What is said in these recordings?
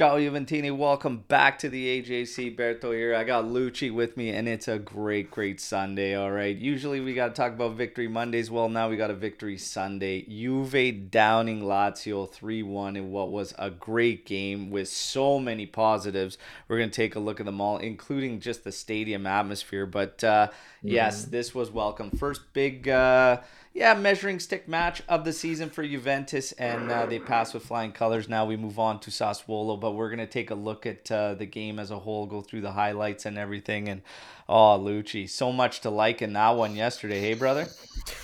Ciao Juventini, welcome back to the AJC. Berto here. I got Lucci with me, and it's a great, great Sunday. All right. Usually we got to talk about victory Mondays. Well, now we got a victory Sunday. Juve downing Lazio 3 1 in what was a great game with so many positives. We're going to take a look at them all, including just the stadium atmosphere. But uh, yes, this was welcome. First big. Uh, yeah, measuring stick match of the season for Juventus, and uh, they pass with flying colors. Now we move on to Sassuolo, but we're gonna take a look at uh, the game as a whole, go through the highlights and everything. And oh, Lucci, so much to like in that one yesterday. Hey, brother.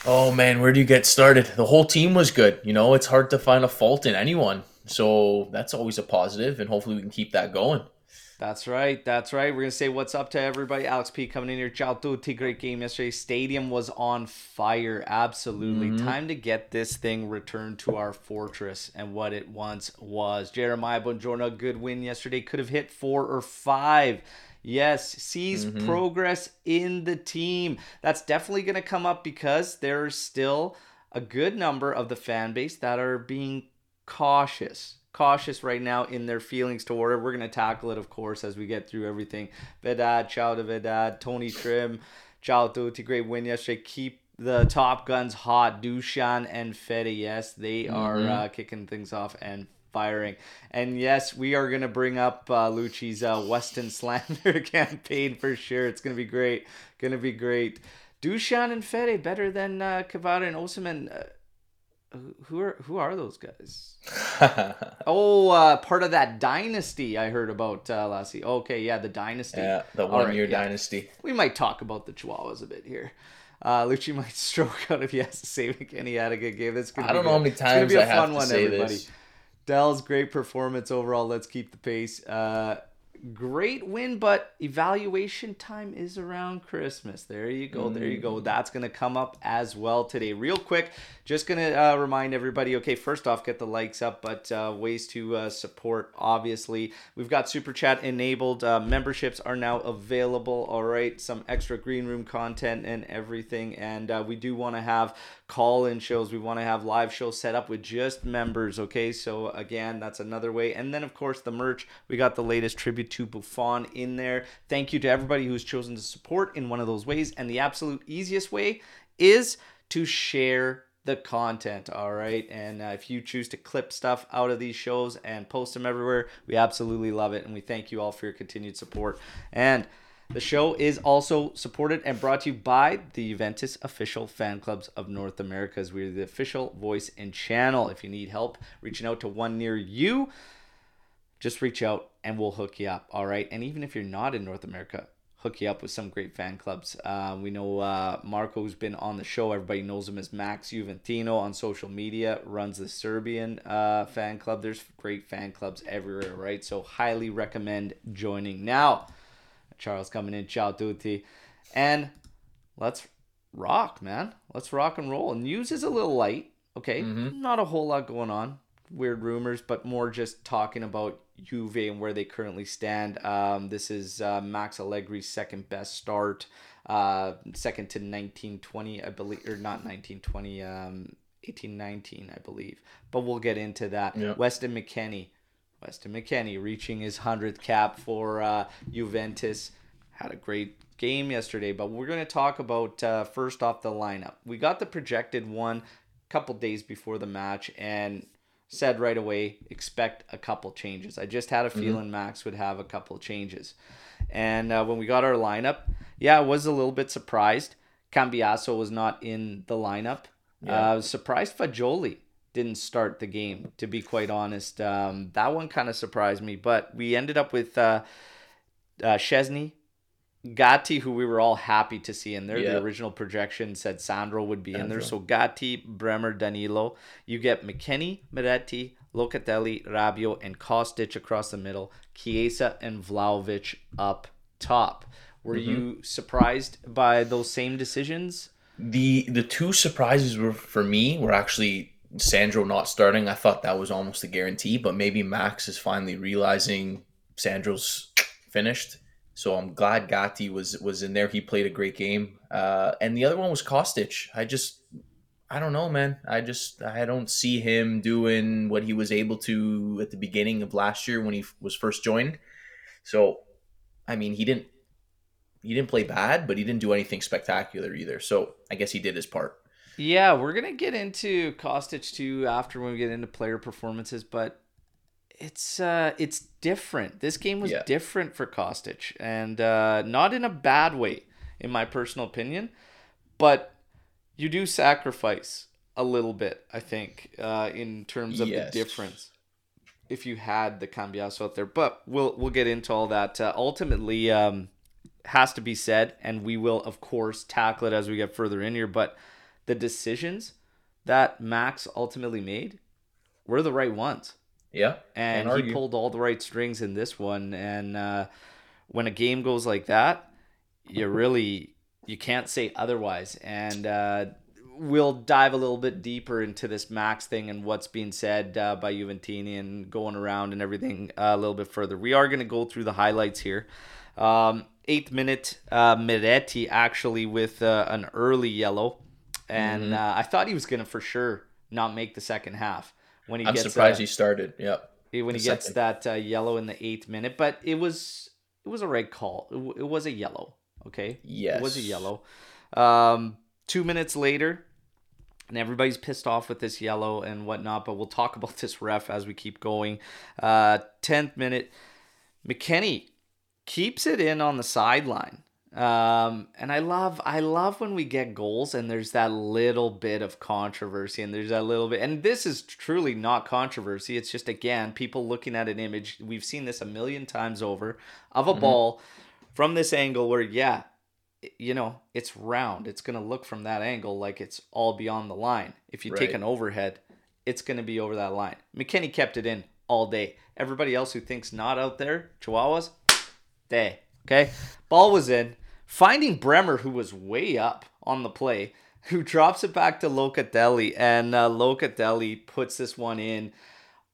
Oh man, where do you get started? The whole team was good. You know, it's hard to find a fault in anyone. So that's always a positive, and hopefully we can keep that going. That's right. That's right. We're gonna say what's up to everybody. Alex P coming in here. Ciao tutti. Great game yesterday. Stadium was on fire. Absolutely. Mm-hmm. Time to get this thing returned to our fortress and what it once was. Jeremiah Bongiorno, good win yesterday. Could have hit four or five. Yes, sees mm-hmm. progress in the team. That's definitely going to come up because there's still a good number of the fan base that are being cautious. Cautious right now in their feelings toward it. We're going to tackle it, of course, as we get through everything. Vedad, ciao to Vedad, Tony Trim, ciao tutti. Great win yesterday. Keep the Top Guns hot. Dushan and Fede, yes, they are uh, kicking things off and firing. And yes, we are going to bring up uh, Lucci's uh, Weston slander campaign for sure. It's going to be great. Going to be great. Dushan and Fede better than uh, Kavada and Osimhen. Uh, who- are who are those guys? Oh, uh, part of that dynasty I heard about uh, year. Okay, yeah, the dynasty. yeah, the All right, one year yeah. dynasty. We might talk about the Chihuahuas a bit here. Uh, Lucci might stroke out if he has to say Kenny had a good game. That's gonna I don't know how good. many It's gonna times be a I have fun to one, say everybody. this. Dell's great performance overall. Let's keep the pace. Uh, great win, but evaluation time is around Christmas. There you go. There you Mm. go. That's going to come up as well today. Real quick, just going to uh, remind everybody okay, first off, get the likes up, but uh, ways to uh, support, obviously. We've got Super Chat enabled. Uh, memberships are now available. All right. Some extra green room content and everything. And uh, we do want to have call in shows. We want to have live shows set up with just members. Okay. So, again, that's another way. And then, of course, the merch. We got the latest tribute to Buffon in there. Thank you to everybody who's chosen to support in one of those ways. And the absolute easiest way is to share the content all right and uh, if you choose to clip stuff out of these shows and post them everywhere we absolutely love it and we thank you all for your continued support and the show is also supported and brought to you by the Juventus official fan clubs of North America as we're the official voice and channel if you need help reaching out to one near you just reach out and we'll hook you up. All right. And even if you're not in North America, hook you up with some great fan clubs. Uh, we know uh, Marco's been on the show. Everybody knows him as Max Juventino on social media, runs the Serbian uh, fan club. There's great fan clubs everywhere, right? So, highly recommend joining. Now, Charles coming in. Ciao tutti. And let's rock, man. Let's rock and roll. News is a little light. Okay. Not a whole lot going on. Weird rumors, but more just talking about Juve and where they currently stand. Um, this is uh, Max Allegri's second best start, uh, second to 1920, I believe, or not 1920, um, 1819, I believe. But we'll get into that. Yeah. Weston McKennie. Weston McKennie reaching his 100th cap for uh, Juventus. Had a great game yesterday, but we're going to talk about uh, first off the lineup. We got the projected one a couple days before the match and said right away expect a couple changes. I just had a feeling Max would have a couple changes. And uh, when we got our lineup, yeah, I was a little bit surprised. Cambiaso was not in the lineup. Uh, I was surprised Fagioli didn't start the game, to be quite honest. Um, that one kind of surprised me, but we ended up with uh, uh, Szczesny, Gatti, who we were all happy to see in there. Yeah. The original projection said Sandro would be in there. So Gatti, Bremer, Danilo. You get McKennie, Miretti, Locatelli, Rabiot, and Kostic across the middle. Chiesa and Vlahovic up top. Were you surprised by those same decisions? The the two surprises were for me were actually Sandro not starting. I thought that was almost a guarantee, but maybe Max is finally realizing Sandro's finished. So I'm glad Gatti was was in there. He played a great game. Uh, and the other one was Kostic. I just I don't know, man. I just I don't see him doing what he was able to at the beginning of last year when he was first joined. So, I mean, he didn't he didn't play bad, but he didn't do anything spectacular either. So, I guess he did his part. Yeah, we're gonna get into Kostic too after when we get into player performances, but it's uh it's different. This game was Yeah. different for Kostic, and uh, not in a bad way, in my personal opinion, but you do sacrifice a little bit, I think, uh, in terms of Yes. the difference. If you had the Cambiaso out there, but we'll we'll get into all that. Uh, ultimately, um, has to be said, and we will of course tackle it as we get further in here. But the decisions that Max ultimately made were the right ones Yeah, and he pulled all the right strings in this one. And uh, when a game goes like that, you really you can't say otherwise. And uh, we'll dive a little bit deeper into this Max thing and what's being said uh, by Juventini and going around and everything uh, a little bit further. We are going to go through the highlights here. Um, eighth minute, uh, Miretti actually with uh, an early yellow. And Mm-hmm. uh, I thought he was going to for sure not make the second half when he I'm gets surprised uh, he started. Yeah, when he the gets that uh, yellow in the eighth minute. But it was it was a red call. It, w- it was a yellow. Okay. Yes. It was a yellow. Um, two minutes later, and everybody's pissed off with this yellow and whatnot. But we'll talk about this ref as we keep going. Uh, tenth minute, McKennie keeps it in on the sideline. Um, and I love I love when we get goals and there's that little bit of controversy and there's that little bit and this is truly not controversy. It's just again people looking at an image. We've seen this a million times over of a ball from this angle where yeah, you know, it's round. It's going to look from that angle like it's all beyond the line. If you take an overhead, it's going to be over that line. McKennie kept it in all day. Everybody else who thinks not out there, Chihuahuas, day. Okay. Ball was in. Finding Bremer, who was way up on the play, who drops it back to Locatelli, and uh, Locatelli puts this one in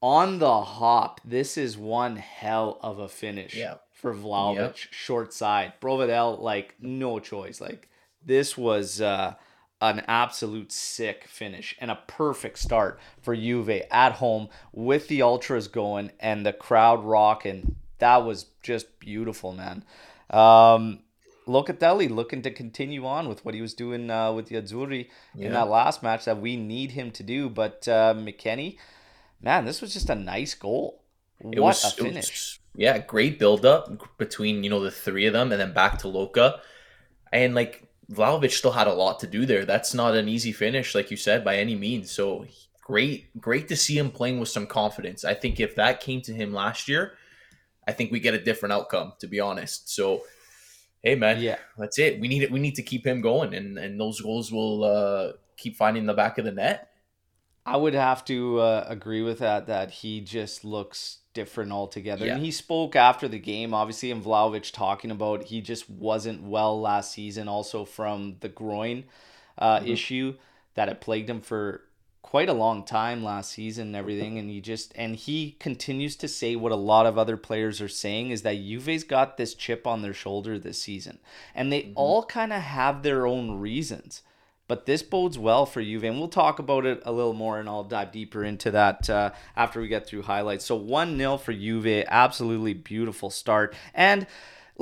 on the hop. This is one hell of a finish Yeah. for Vlahovic, Yep. short side. Provedel, like, no choice. Like, this was uh, an absolute sick finish and a perfect start for Juve at home with the Ultras going and the crowd rocking. That was just beautiful, man. Um, Locatelli looking to continue on with what he was doing uh, with the Azzurri in that last match that we need him to do. But uh, McKennie, man, this was just a nice goal. it what was, a finish! was- yeah, great build up between you know the three of them, and then back to Loka, and like Vlahovic still had a lot to do there. That's not an easy finish, like you said, by any means. So great, great to see him playing with some confidence. I think if that came to him last year, I think we get a different outcome. To be honest, so hey man, Yeah. that's it. We need it. We need to keep him going, and and those goals will uh, keep finding the back of the net. I would have to uh, agree with that. That he just looks different altogether. Yeah. And he spoke after the game, obviously, and Vlahovic talking about he just wasn't well last season, also from the groin uh, Mhm. issue that had plagued him for quite a long time last season and everything. And he just and he continues to say what a lot of other players are saying is that Juve's got this chip on their shoulder this season, and they all kind of have their own reasons. But this bodes well for Juve, and we'll talk about it a little more, and I'll dive deeper into that uh, after we get through highlights. So 1 0 for Juve, absolutely beautiful start. And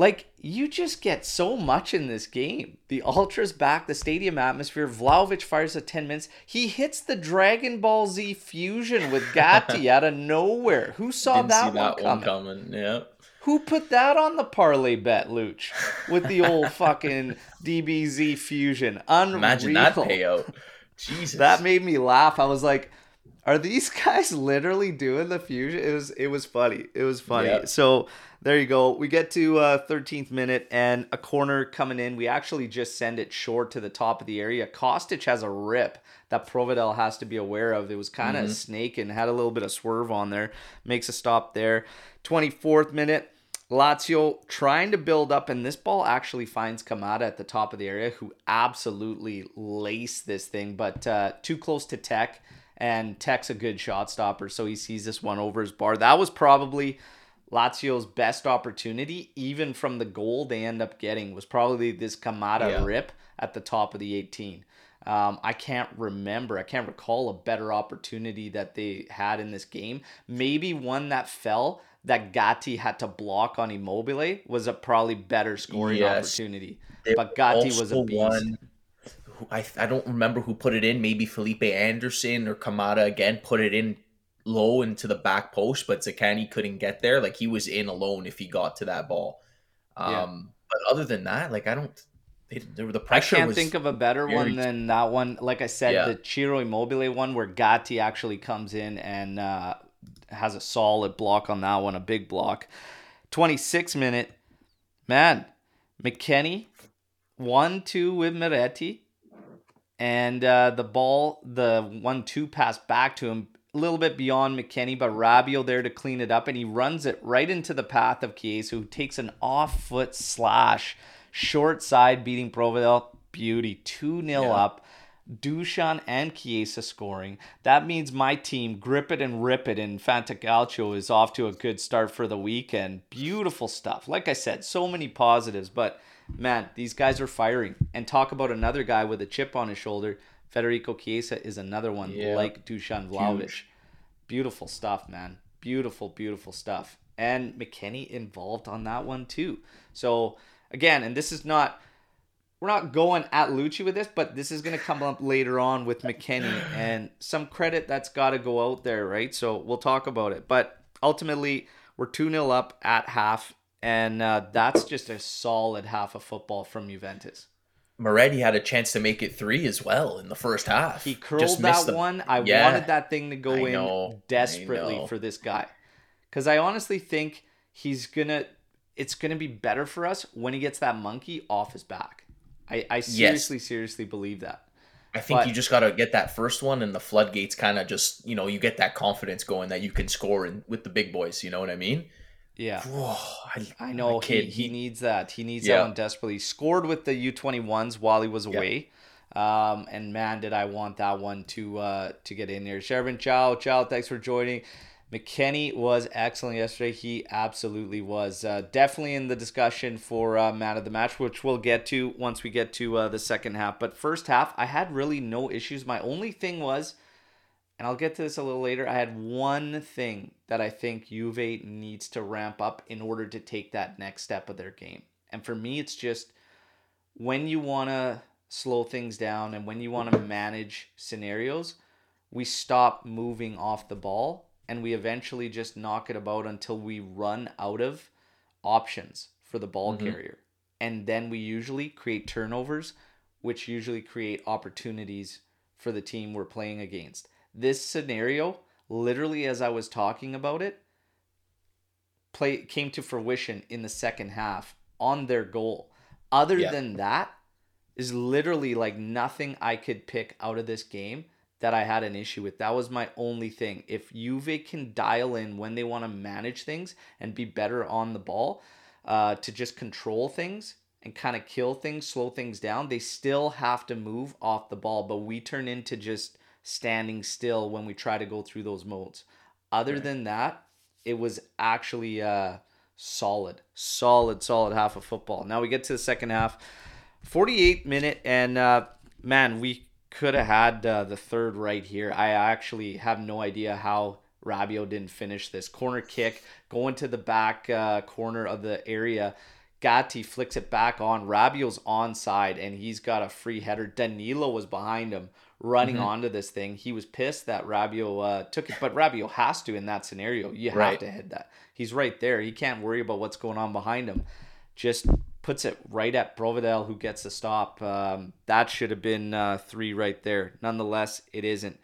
like, you just get so much in this game. The Ultras back, the stadium atmosphere. Vlahovic fires at 10 minutes. He hits the Dragon Ball Z fusion with Gatti out of nowhere. Who saw that, see that one one coming? coming. Yeah. Who put that on the parlay bet, Luch? With the old fucking DBZ fusion. Unreal. Imagine that payout. Jesus. That made me laugh. I was like, are these guys literally doing the fusion? It was it was funny. It was funny. Yeah. So there you go. We get to uh, 13th minute and a corner coming in. We actually just send it short to the top of the area. Kostic has a rip that Provedel has to be aware of. It was kind of Mhm. and had a little bit of swerve on there. Makes a stop there. 24th minute. Lazio trying to build up, and this ball actually finds Kamada at the top of the area, who absolutely laced this thing, but uh, too close to Tek, and Tek's a good shot stopper, so he sees this one over his bar. That was probably Lazio's best opportunity, even from the goal they end up getting, was probably this Kamada Yeah. rip at the top of the 18. Um, I can't remember, I can't recall a better opportunity that they had in this game. Maybe one that fell that Gatti had to block on Immobile was a probably better scoring Yes. opportunity. There But Gatti was a beast. one who I I don't remember who put it in. Maybe Felipe Anderson or Kamada again put it in low into the back post, but Zaccagni couldn't get there. Like he was in alone if he got to that ball. Um, Yeah. but other than that, like I don't. The pressure. I can't think of a better very- one than that one. Like I said, Yeah. the Ciro Immobile one where Gatti actually comes in and uh, has a solid block on that one, a big block. 26 minute, man, McKennie, 1 2 with Miretti. And uh, the ball, the 1 2 pass back to him, a little bit beyond McKennie, but Rabiot there to clean it up. And he runs it right into the path of Chiesa, who takes an off foot slash, short side, beating Provedel. Beauty. 2 0 Yeah. up. Dushan and Chiesa scoring. That means my team, grip it and rip it, and Fantacalcio is off to a good start for the weekend. Beautiful stuff. Like I said, so many positives, but man, these guys are firing. And talk about another guy with a chip on his shoulder. Federico Chiesa is another one, Yeah. like Dusan Vlahovic. Beautiful stuff, man. Beautiful, beautiful stuff. And McKennie involved on that one too. So again, and this is not we're not going at Lucci with this, but this is going to come up later on with McKennie and some credit that's got to go out there, right? So we'll talk about it. But ultimately, we're 2 0 up at half, and uh, that's just a solid half of football from Juventus. Miretti had a chance to make it three as well in the first half. He curled that one. I Yeah. wanted that thing to go I in know, desperately for this guy. Because I honestly think he's going to, it's going to be better for us when he gets that monkey off his back. I, I seriously, seriously believe that. I think But- you just got to get that first one, and the floodgates kind of just, you know, you get that confidence going that you can score in, with the big boys. You know what I mean? Yeah. Whoa, I, I know he, he needs that. He needs Yeah. that one desperately. He scored with the U21s while he was away. Um, and man, did I want that one to uh, to get in there. Shervin Chow, Chow, thanks for joining. McKennie was excellent yesterday. He absolutely was. Uh, definitely in the discussion for uh, man of the match, which we'll get to once we get to uh, the second half. But first half, I had really no issues. My only thing was, and I'll get to this a little later, I had one thing that I think Juve needs to ramp up in order to take that next step of their game. And for me, it's just when you want to slow things down and when you want to manage scenarios, we stop moving off the ball and we eventually just knock it about until we run out of options for the ball Mhm. carrier. And then we usually create turnovers, which usually create opportunities for the team we're playing against. This scenario, literally as I was talking about it, play came to fruition in the second half on their goal. Other Yeah. than that, is literally like nothing I could pick out of this game that I had an issue with. That was my only thing. If Juve can dial in when they want to manage things and be better on the ball, uh, to just control things and kind of kill things, slow things down, they still have to move off the ball. But we turn into just standing still when we try to go through those modes. Other Right. than that, it was actually uh, solid, solid, solid half of football. Now we get to the second half. 48 minute and uh, man we could have had uh, the third right here i actually have no idea how Rabiot didn't finish this corner kick going to the back uh, corner of the area Gatti flicks it back on. Rabiot's onside and he's got a free header. Danilo was behind him running Mhm. onto this thing. He was pissed that Rabiot uh, took it, but Rabiot has to in that scenario. You have Right. to head that. He's right there. He can't worry about what's going on behind him just puts it right at Provedel, who gets the stop. Um, that should have been uh, three right there. Nonetheless, it isn't.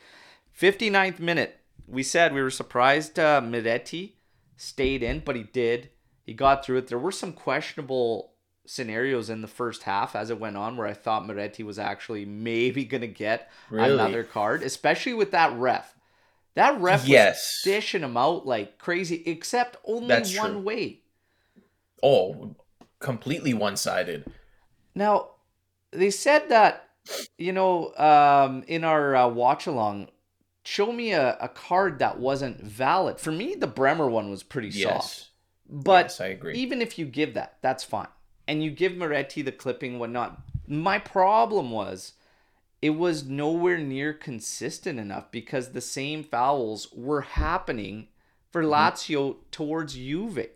59th minute. We said we were surprised uh, Miretti stayed in, but he did. He got through it. There were some questionable scenarios in the first half as it went on where I thought Miretti was actually maybe going to get Really? another card, especially with that ref. That ref was Yes. dishing him out like crazy, except only That's one true. way. Oh, completely one sided. Now, they said that, you know, um, in our uh, watch along, show me a, a card that wasn't valid. For me, the Bremer one was pretty soft. But Yes, I agree. even if you give that, that's fine. And you give Miretti the clipping, whatnot. My problem was it was nowhere near consistent enough because the same fouls were happening for Mm-hmm. Lazio towards Juve.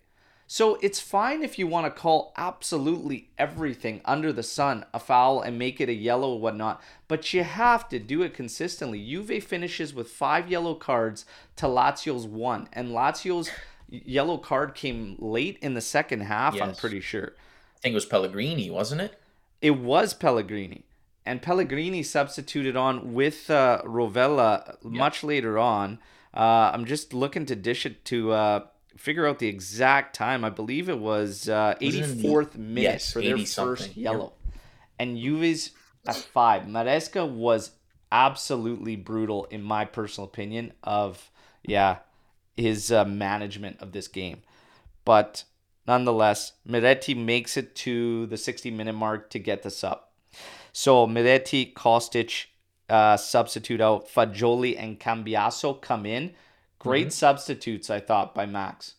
So it's fine if you want to call absolutely everything under the sun a foul and make it a yellow or whatnot, but you have to do it consistently. Juve finishes with five yellow cards to Lazio's one, and Lazio's yellow card came late in the second half. I'm pretty sure think it was Pellegrini, wasn't it? it was Pellegrini, and Pellegrini substituted on with uh, Rovella much later on. Uh, I'm just looking to dish it to uh, figure out the exact time. I believe it was uh, Was it the- 84th minute yes, for their 80 first something. yellow, and Juve's at five. Maresca was absolutely brutal in my personal opinion of yeah his uh, management of this game, but nonetheless, Miretti makes it to the 60 minute mark to get this up. So Miretti, Kostic uh, substitute out, Fagioli and Cambiaso come in. Great Mm-hmm. substitutes, I thought, by Max.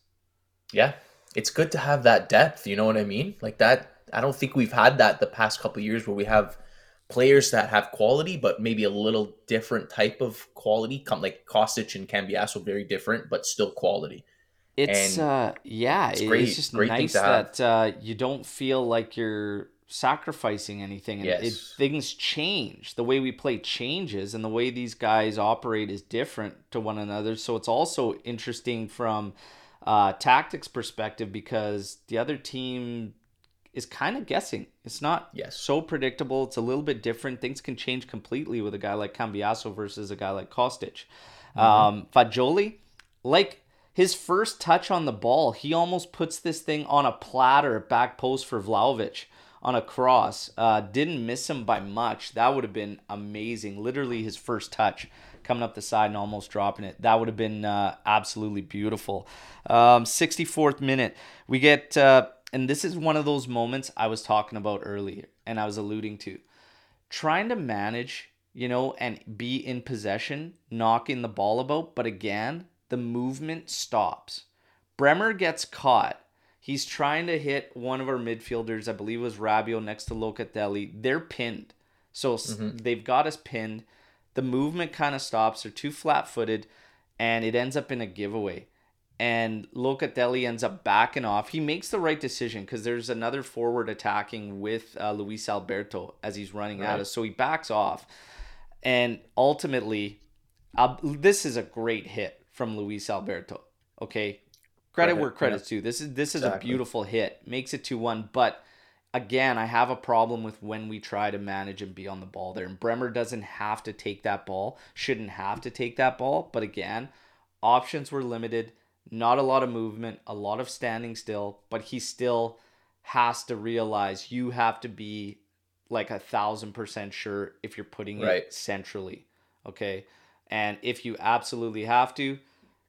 Yeah, it's good to have that depth. You know what I mean? Like that. I don't think we've had that the past couple of years where we have players that have quality, but maybe a little different type of quality. Come like Kostic and Cambiaso, very different, but still quality. It's And uh yeah, it's great- it's just nice that uh, you don't feel like you're sacrificing anything and it, Yes. things change. The way we play changes and the way these guys operate is different to one another. So it's also interesting from uh, tactics perspective because the other team is kind of guessing. It's not Yes. so predictable. It's a little bit different. Things can change completely with a guy like Cambiaso versus a guy like Kostic. Um, Fagioli, like his first touch on the ball, he almost puts this thing on a platter back post for Vlahovic on a cross. Uh, didn't miss him by much. That would have been amazing. Literally his first touch coming up the side and almost dropping it. That would have been uh, absolutely beautiful. Um, 64th minute, we get, uh, and this is one of those moments I was talking about earlier and I was alluding to. Trying to manage, you know, and be in possession, knocking the ball about, but again, the movement stops. Bremer gets caught. He's trying to hit one of our midfielders, I believe it was Rabiot next to Locatelli. They're pinned. So s they've got us pinned. The movement kind of stops. They're too flat footed, and it ends up in a giveaway. And Locatelli ends up backing off. He makes the right decision because there's another forward attacking with uh, Luis Alberto as he's running at us. So he backs off. And ultimately, uh, this is a great hit from Luis Alberto. Okay, credit, Credit, where credit's due. This is this is a beautiful hit. Makes it two one, but again, I have a problem with when we try to manage and be on the ball there. And Bremer doesn't have to take that ball, shouldn't have to take that ball. But again, options were limited. Not a lot of movement, a lot of standing still, but he still has to realize you have to be like a thousand percent sure if you're putting it centrally. Okay. And if you absolutely have to,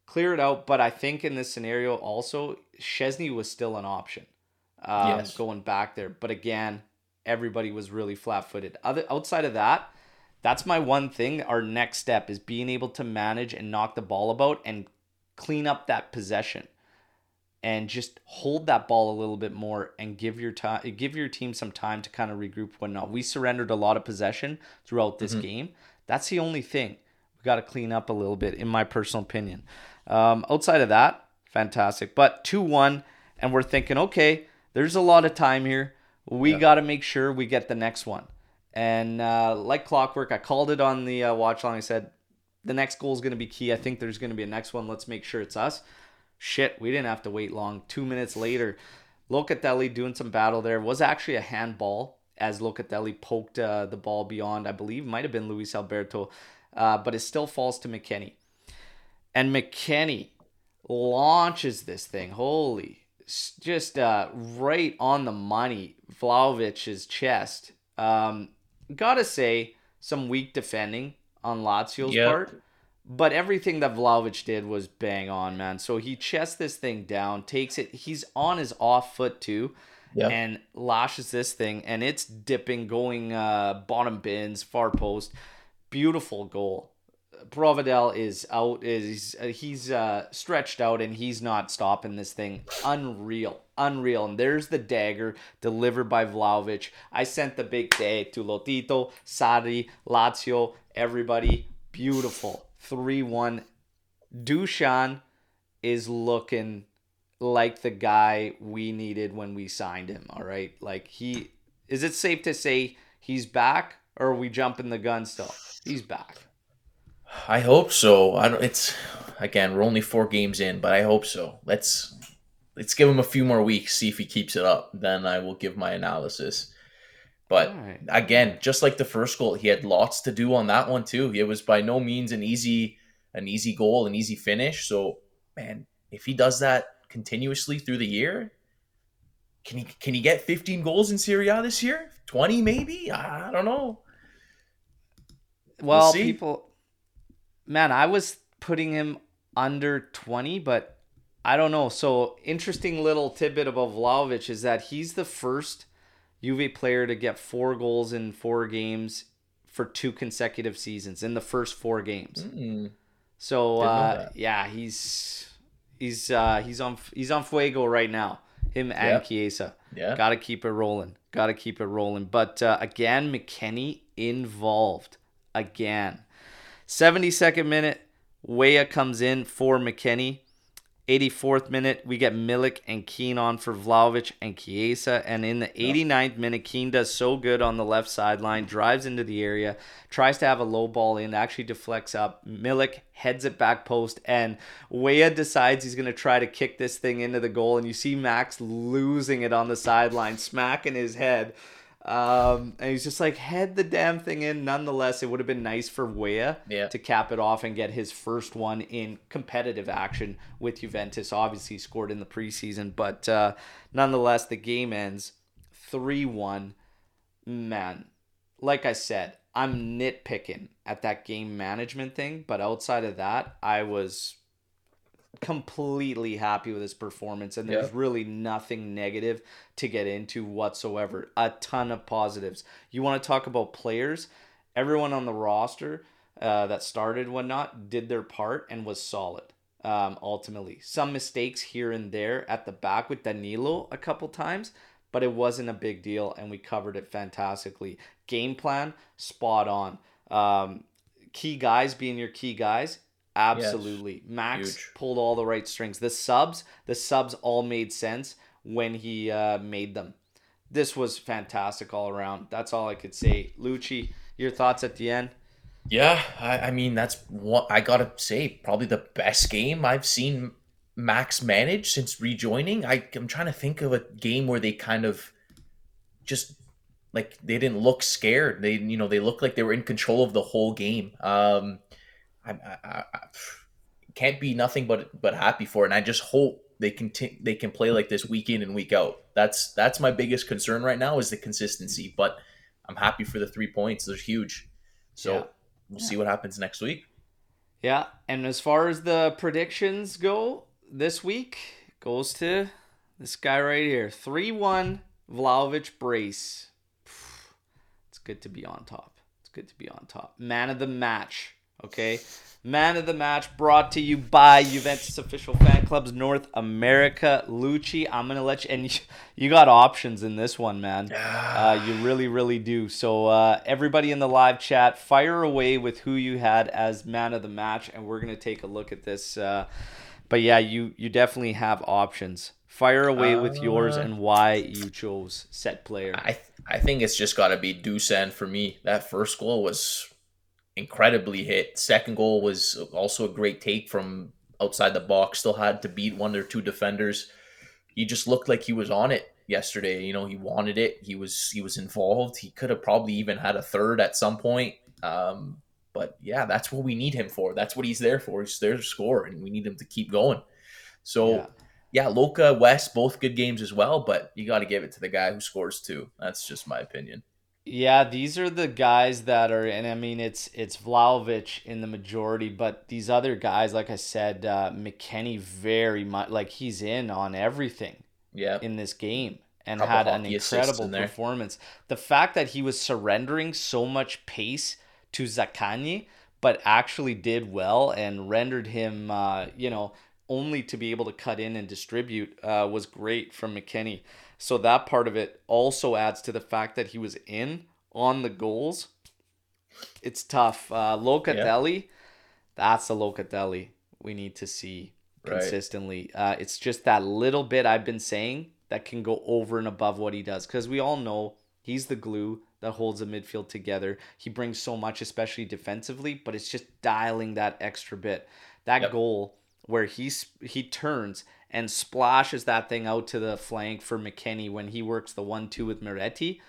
clear it out. But I think in this scenario also, Szczesny was still an option um, Yes. going back there. But again, everybody was really flat footed. Other outside of that, that's my one thing. Our next step is being able to manage and knock the ball about and clean up that possession and just hold that ball a little bit more and give your time give your team some time to kind of regroup whatnot. We surrendered a lot of possession throughout this game. That's the only thing. We got to clean up a little bit, in my personal opinion. Um, outside of that, fantastic. But 2 1, and we're thinking, okay, there's a lot of time here. We got to make sure we get the next one. And uh, like clockwork, I called it on the uh, watch line. I said, the next goal is going to be key. I think there's going to be a next one. Let's make sure it's us. Shit, we didn't have to wait long. Two minutes later, Locatelli doing some battle there was actually a handball as Locatelli poked uh, the ball beyond, I believe, might have been Luis Alberto, uh, but it still falls to McKennie. And McKennie launches this thing. Holy, just uh, right on the money, Vlahovic's chest. Um, gotta say, some weak defending on Lazio's Yep. part. But everything that Vlahovic did was bang on, man. So he chests this thing down, takes it. He's on his off foot too, Yeah. and lashes this thing, and it's dipping, going uh, bottom bins, far post. Beautiful goal. Provedel is out. Is uh, he's uh, stretched out and he's not stopping this thing. Unreal, unreal. And there's the dagger delivered by Vlahovic. I sent the big day to Lotito, Sarri, Lazio, everybody. Beautiful, three one. Dusan is looking like the guy we needed when we signed him. All right, like he is. It safe to say he's back, or are we jumping the gun still? He's back. I hope so. I don't. It's again, we're only four games in, but I hope so. Let's let's give him a few more weeks, see if he keeps it up. Then I will give my analysis. But right. again, just like the first goal, he had lots to do on that one too. It was by no means an easy an easy goal, an easy finish. So, man, if he does that continuously through the year, can he can he get 15 goals in Serie A this year? 20 maybe? I don't know. Well, we'll people man, I was putting him under 20, but I don't know. So interesting little tidbit about Vlahovic is that he's the first Juve player to get four goals in four games for two consecutive seasons in the first four games. Mm. So uh, yeah, he's he's uh, he's on he's on fuego right now. Him and yep. Chiesa. Yeah, got to keep it rolling. Got to keep it rolling. But uh, again, McKennie involved again. 72nd minute, Weah comes in for McKennie. 84th minute, we get Milik and Kean on for Vlahovic and Chiesa. And in the 89th minute, Kean does so good on the left sideline, drives into the area, tries to have a low ball in, actually deflects up. Milik heads it back post, and Weah decides he's going to try to kick this thing into the goal. And you see Max losing it on the sideline, smacking his head. Um, and he's just like head the damn thing in. Nonetheless, it would have been nice for Weah yeah. to cap it off and get his first one in competitive action with Juventus. Obviously, scored in the preseason, but uh, nonetheless, the game ends three one. Man, like I said, I'm nitpicking at that game management thing, but outside of that, I was completely happy with his performance, and there's yeah. really nothing negative to get into whatsoever. A ton of positives. You want to talk about players? Everyone on the roster uh, that started whatnot did their part and was solid. Um, ultimately, some mistakes here and there at the back with Danilo a couple times, but it wasn't a big deal, and we covered it fantastically. Game plan spot on. Um, key guys being your key guys Absolutely. Yes. Max Huge. pulled all the right strings. The subs, the subs all made sense when he uh, made them. This was fantastic all around. That's all I could say. Lucci, your thoughts at the end? Yeah, I, I mean that's what I gotta say. Probably the best game I've seen Max manage since rejoining. I, I'm trying to think of a game where they kind of just like they didn't look scared. They you know they looked like they were in control of the whole game. Um, I, I, I, can't be nothing but but happy for it. And I just hope they can t- they can play like this week in and week out. That's that's my biggest concern right now is the consistency. But I'm happy for the three points. They're huge. So yeah. we'll yeah. see what happens next week. Yeah, and as far as the predictions go, this week goes to this guy right here. 3 1 Vlahovic brace. It's good to be on top. It's good to be on top. Man of the match. Okay. Man of the match brought to you by Juventus official fan clubs North America. Lucci, I'm gonna let you and you, you got options in this one, man. Uh, you really, really do. So uh, everybody in the live chat, fire away with who you had as man of the match, and we're gonna take a look at this. Uh, but yeah, you you definitely have options. Fire away with yours uh, and why you chose set player. I I think it's just got to be Dusan for me. That first goal was incredibly hit. Second goal was also a great take from outside the box. Still had to beat one or two defenders. He just looked like he was on it yesterday. You know, he wanted it. He was he was involved. He could have probably even had a third at some point. Um, but yeah, that's what we need him for. That's what he's there for. He's there to score, and we need him to keep going. So. Yeah. Yeah, Loca, West, both good games as well, but you got to give it to the guy who scores too. That's just my opinion. Yeah, these are the guys that are, and I mean it's it's Vlahovic in the majority, but these other guys, like I said, uh, McKennie very much like he's in on everything. Yeah. In this game and Couple had an incredible in performance. The fact that he was surrendering so much pace to Zaccagni, but actually did well and rendered him, uh, you know, only to be able to cut in and distribute uh, was great from McKennie. So that part of it also adds to the fact that he was in on the goals. It's tough. Uh, Locatelli, yeah. that's the Locatelli we need to see consistently. Right. Uh, it's just that little bit I've been saying that can go over and above what he does because we all know he's the glue that holds the midfield together. He brings so much, especially defensively, but it's just dialing that extra bit. That yep. goal where he's he turns and splashes that thing out to the flank for McKennie when he works the one-two with Miretti.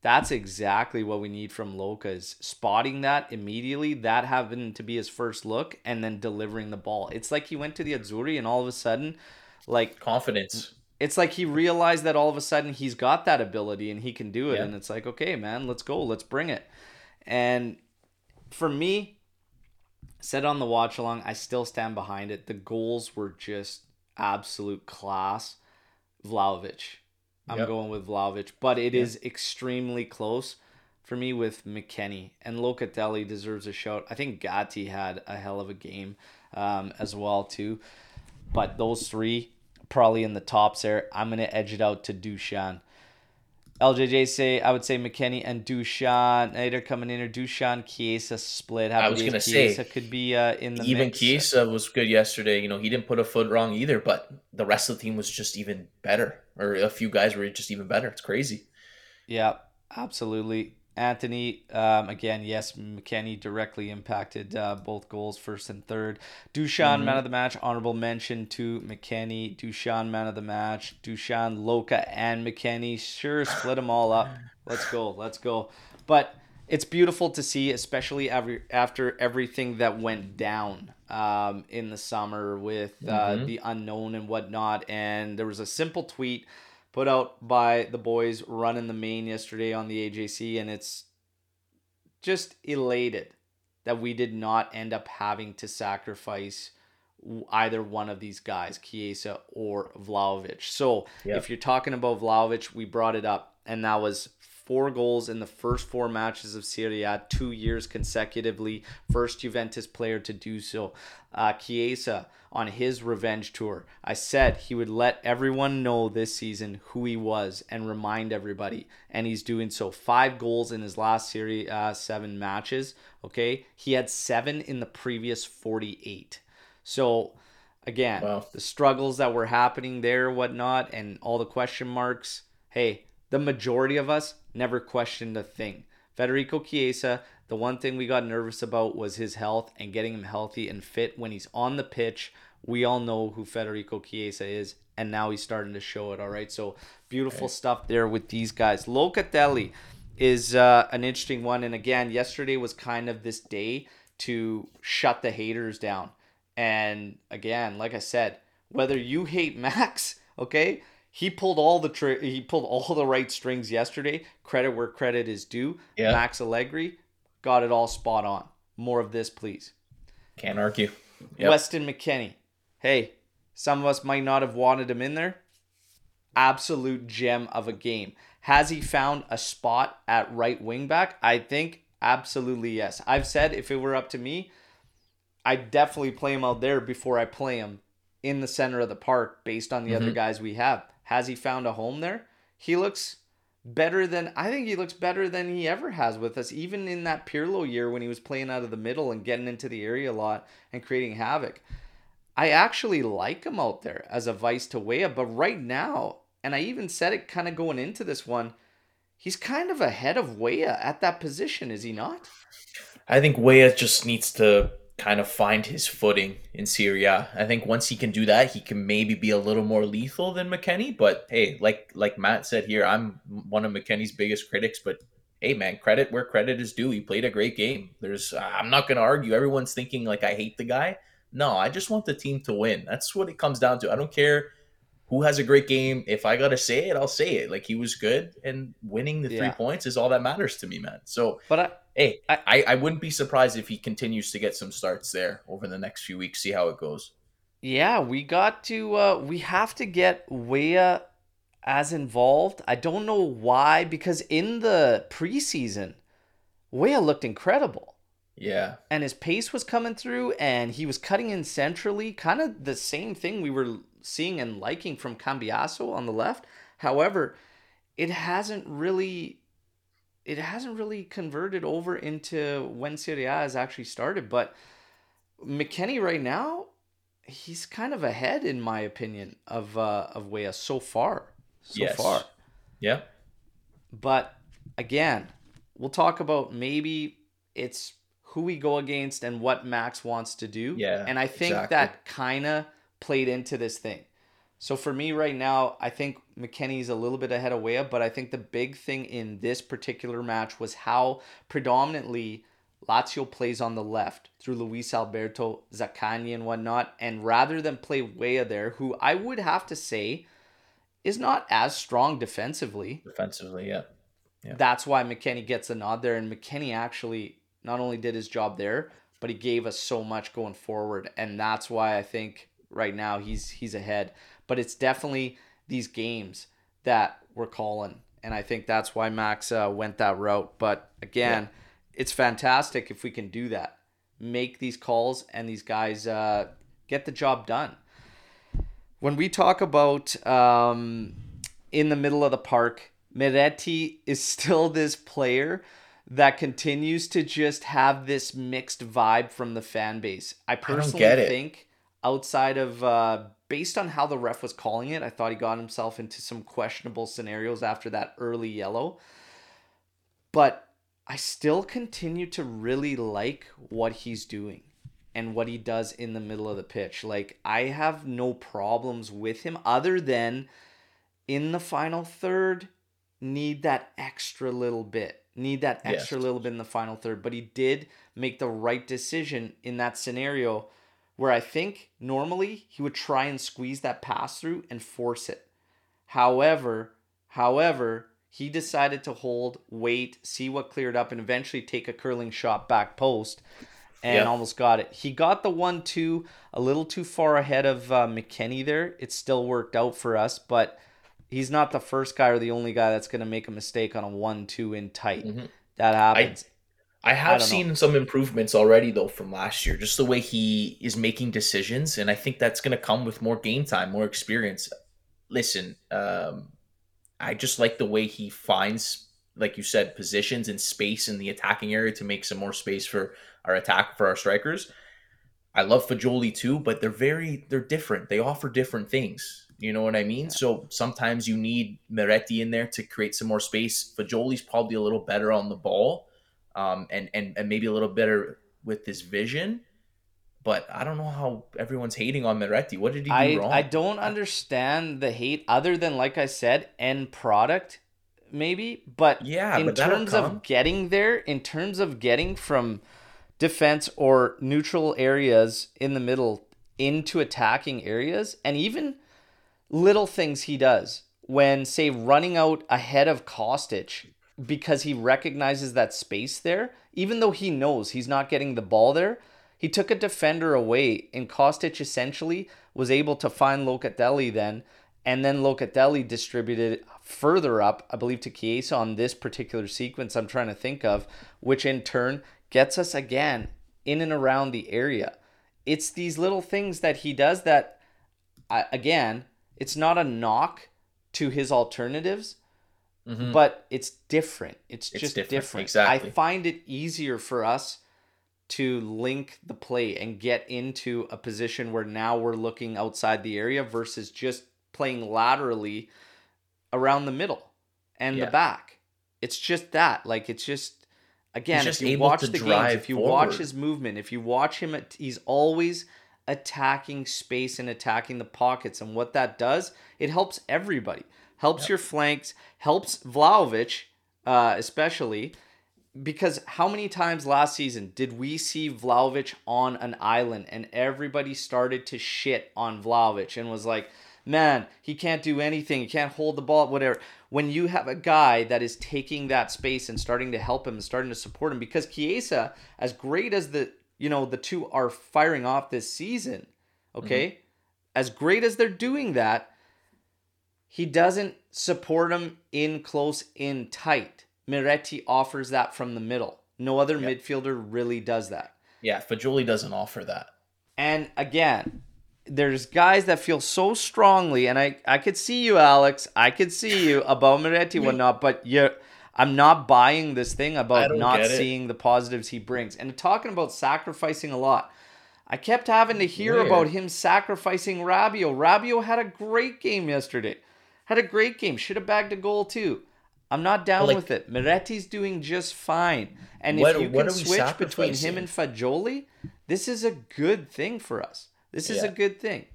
That's exactly what we need from Loca is spotting that immediately, that having to be his first look, and then delivering the ball. It's like he went to the Azzurri and all of a sudden, like confidence. It's like he realized that all of a sudden he's got that ability and he can do it. Yeah. And it's like, okay, man, let's go, let's bring it. And for me, said on the watch along, I still stand behind it. The goals were just absolute class. Vlahovic. I'm yep. going with Vlahovic, but it is extremely close for me with McKennie and Locatelli deserves a shout. I think Gatti had a hell of a game um, as well too, but those three probably in the tops there. I'm gonna edge it out to Dushan. LJJ say I would say McKennie and Dushan either coming in or Dushan Chiesa split. How I was gonna Chiesa say could be uh, in the even mix. Chiesa was good yesterday. You know he didn't put a foot wrong either, but the rest of the team was just even better, or a few guys were just even better. It's crazy. Yeah, absolutely. Anthony, um, again, yes, McKennie directly impacted uh, both goals, first and third. Dushan, mm-hmm. man of the match, honorable mention to McKennie. Dushan, man of the match. Dushan, Loca, and McKennie. Sure, split them all up. Let's go, let's go. But it's beautiful to see, especially every, after everything that went down um, in the summer with uh, mm-hmm. the unknown and whatnot. And there was a simple tweet put out by the boys running the main yesterday on the AJC, and it's just elated that we did not end up having to sacrifice either one of these guys, Chiesa or Vlahovic. So yep. if you're talking about Vlahovic, we brought it up, and that was four goals in the first four matches of Serie A, two years consecutively. First Juventus player to do so. Uh, Chiesa on his revenge tour. I said he would let everyone know this season who he was and remind everybody, and he's doing so. Five goals in his last Serie uh, seven matches. Okay, he had seven in the previous forty-eight. So again, wow. the struggles that were happening there, whatnot, and all the question marks. Hey, the majority of us never questioned a thing. Federico Chiesa, the one thing we got nervous about was his health and getting him healthy and fit when he's on the pitch. We all know who Federico Chiesa is, and now he's starting to show it. All right, so beautiful okay. stuff there with these guys. Locatelli is uh, an interesting one, and again, yesterday was kind of this day to shut the haters down. And again, like I said, whether you hate Max, okay, he pulled all the tri- he pulled all the right strings yesterday. Credit where credit is due. Yeah. Max Allegri got it all spot on. More of this, please. Can't argue. Yep. Weston McKennie. Hey, some of us might not have wanted him in there. Absolute gem of a game. Has he found a spot at right wing back? I think absolutely yes. I've said if it were up to me, I'd definitely play him out there before I play him in the center of the park based on the mm-hmm. other guys we have. Has he found a home there? He looks better than I think he looks better than he ever has with us, even in that Pirlo year when he was playing out of the middle and getting into the area a lot and creating havoc. I actually like him out there as a vice to Weah, but right now, and I even said it kind of going into this one, he's kind of ahead of Weah at that position, is he not? I think Weah just needs to kind of find his footing in Serie A. I think once he can do that, he can maybe be a little more lethal than McKennie. But hey, like like Matt said here, I'm one of McKennie's biggest critics. But hey, man, credit where credit is due. He played a great game. There's I'm not going to argue. Everyone's thinking like I hate the guy. No, I just want the team to win. That's what it comes down to. I don't care who has a great game. If I gotta say it, I'll say it. Like he was good, and winning the yeah. three points is all that matters to me, man. So, but I, hey, I, I wouldn't be surprised if he continues to get some starts there over the next few weeks. See how it goes. Yeah, we got to. Uh, we have to get Weah as involved. I don't know why, because in the preseason, Weah looked incredible. Yeah. And his pace was coming through and he was cutting in centrally, kind of the same thing we were seeing and liking from Cambiaso on the left. However, it hasn't really it hasn't really converted over into when Serie A has actually started. But McKennie right now, he's kind of ahead in my opinion of uh of Weah so far. So Yes. far. Yeah. But again, we'll talk about maybe it's who we go against and what Max wants to do. Yeah, And I think exactly. that kind of played into this thing. So for me right now, I think McKennie's a little bit ahead of Weah, but I think the big thing in this particular match was how predominantly Lazio plays on the left through Luis Alberto, Zaccagni and whatnot. And rather than play Weah there, who I would have to say is not as strong defensively, Defensively, yeah. Yeah. that's why McKennie gets a nod there. And McKennie actually not only did his job there, but he gave us so much going forward. And that's why I think right now he's he's ahead. But it's definitely these games that we're calling. And I think that's why Max uh, went that route. But again, it's fantastic if we can do that. Make these calls and these guys uh, get the job done. When we talk about um, in the middle of the park, Miretti is still this player that continues to just have this mixed vibe from the fan base. I personally it. think outside of uh, based on how the ref was calling it, I thought he got himself into some questionable scenarios after that early yellow. But I still continue to really like what he's doing and what he does in the middle of the pitch. Like I have no problems with him other than in the final third need that extra little bit. Need that extra Yes. little bit in the final third, but he did make the right decision in that scenario where I think normally he would try and squeeze that pass through and force it. However, however, he decided to hold, wait, see what cleared up, and eventually take a curling shot back post, and Yeah. almost got it. He got the one-two a little too far ahead of uh, McKennie there. It still worked out for us, but he's not the first guy or the only guy that's going to make a mistake on a one-two in tight. Mhm. That happens. I have don't know. seen some improvements already though from last year, just the way he is making decisions, and I think that's going to come with more game time, more experience. Listen, um, I just like the way he finds, like you said, positions and space in the attacking area to make some more space for our attack for our strikers. I love Fagioli too, but they're very they're different. They offer different things. You know what I mean? So sometimes you need Miretti in there to create some more space. Fagioli's probably a little better on the ball, um, and and and maybe a little better with this vision. But I don't know how everyone's hating on Miretti. What did he do I wrong? I don't understand the hate other than like I said, end product maybe, but Yeah, in but terms of getting there, in terms of getting from defense or neutral areas in the middle into attacking areas and even little things he does when say running out ahead of Kostic because he recognizes that space there even though he knows he's not getting the ball there he took a defender away and Kostic essentially was able to find Locatelli then and then Locatelli distributed further up I believe to Chiesa on this particular sequence I'm trying to think of which in turn gets us again in and around the area. It's these little things that he does that uh, again it's not a knock to his alternatives Mhm. but it's different. It's, It's just different, different, exactly. i find it easier for us to link the play and get into a position where now we're looking outside the area versus just playing laterally around the middle and the back. It's just that. Like it's just again just if you able watch to the games drive if you watch his movement if you watch him he's always attacking space and attacking the pockets and what that does it helps everybody helps your flanks helps Vlahovic uh, especially because how many times last season did we see Vlahovic on an island and everybody started to shit on Vlahovic and was like, man, he can't do anything. He can't hold the ball, whatever. When you have a guy that is taking that space and starting to help him and starting to support him, because Chiesa, as great as the you know the two are firing off this season, okay, as great as they're doing that, he doesn't support him in close, in tight. Miretti offers that from the middle. No other Yeah. midfielder really does that. Yeah, Fagioli doesn't offer that. And again, there's guys that feel so strongly, and I, I could see you, Alex. I could see you about Miretti and whatnot, but you're, I'm not buying this thing about not seeing the positives he brings. And talking about sacrificing a lot. I kept having to hear Weird. about him sacrificing Rabiot. Rabiot had a great game yesterday. Had a great game. Should have bagged a goal too. I'm not down Like- with it. Miretti's doing just fine. And What- if you can switch between him and Fagioli, this is a good thing for us. This is a good thing.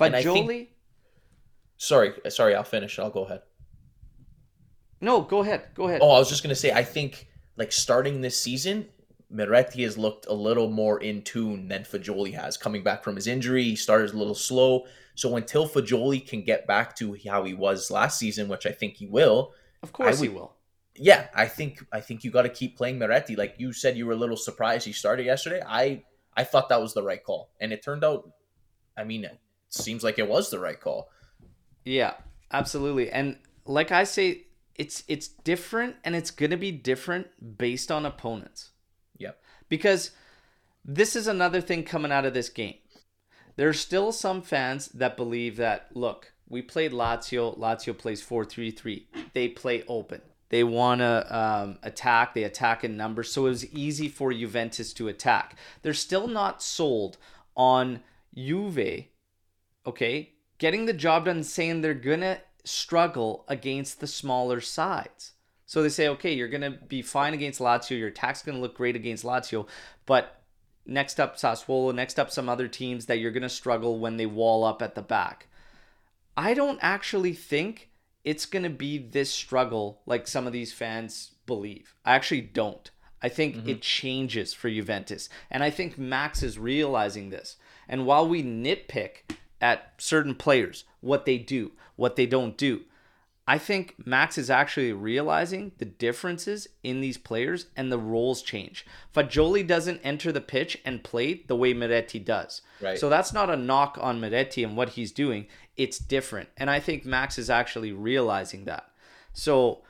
And think- Fagioli, Sorry, sorry, I'll finish. I'll go ahead. no, go ahead, go ahead. Oh, I was just gonna say, I think like starting this season, Miretti has looked a little more in tune than Fagioli has. Coming back from his injury, he started a little slow. So until Fagioli can get back to how he was last season, which I think he will, of course I he will. yeah, I think I think you got to keep playing Miretti. Like you said, you were a little surprised he started yesterday. I I thought that was the right call, and it turned out. I mean, it seems like it was the right call. Yeah, absolutely. And like I say, it's it's different and it's going to be different based on opponents. Yep. Because this is another thing coming out of this game. There's still some fans that believe that look, we played Lazio, Lazio plays 4-3-3. They play open. They want to um, attack. They attack in numbers, so it was easy for Juventus to attack. They're still not sold on Juve okay, getting the job done, saying they're gonna struggle against the smaller sides. So they say, okay, you're gonna be fine against Lazio. Your attack's gonna look great against Lazio, but next up Sassuolo, next up some other teams that you're gonna struggle when they wall up at the back. I don't actually think it's gonna be this struggle like some of these fans believe. I actually don't. I think mm-hmm. it changes for Juventus. And I think Max is realizing this. And while we nitpick at certain players, what they do, what they don't do, I think Max is actually realizing the differences in these players and the roles change. Fagioli doesn't enter the pitch and play the way Miretti does. Right. So that's not a knock on Miretti and what he's doing. It's different. And I think Max is actually realizing that. So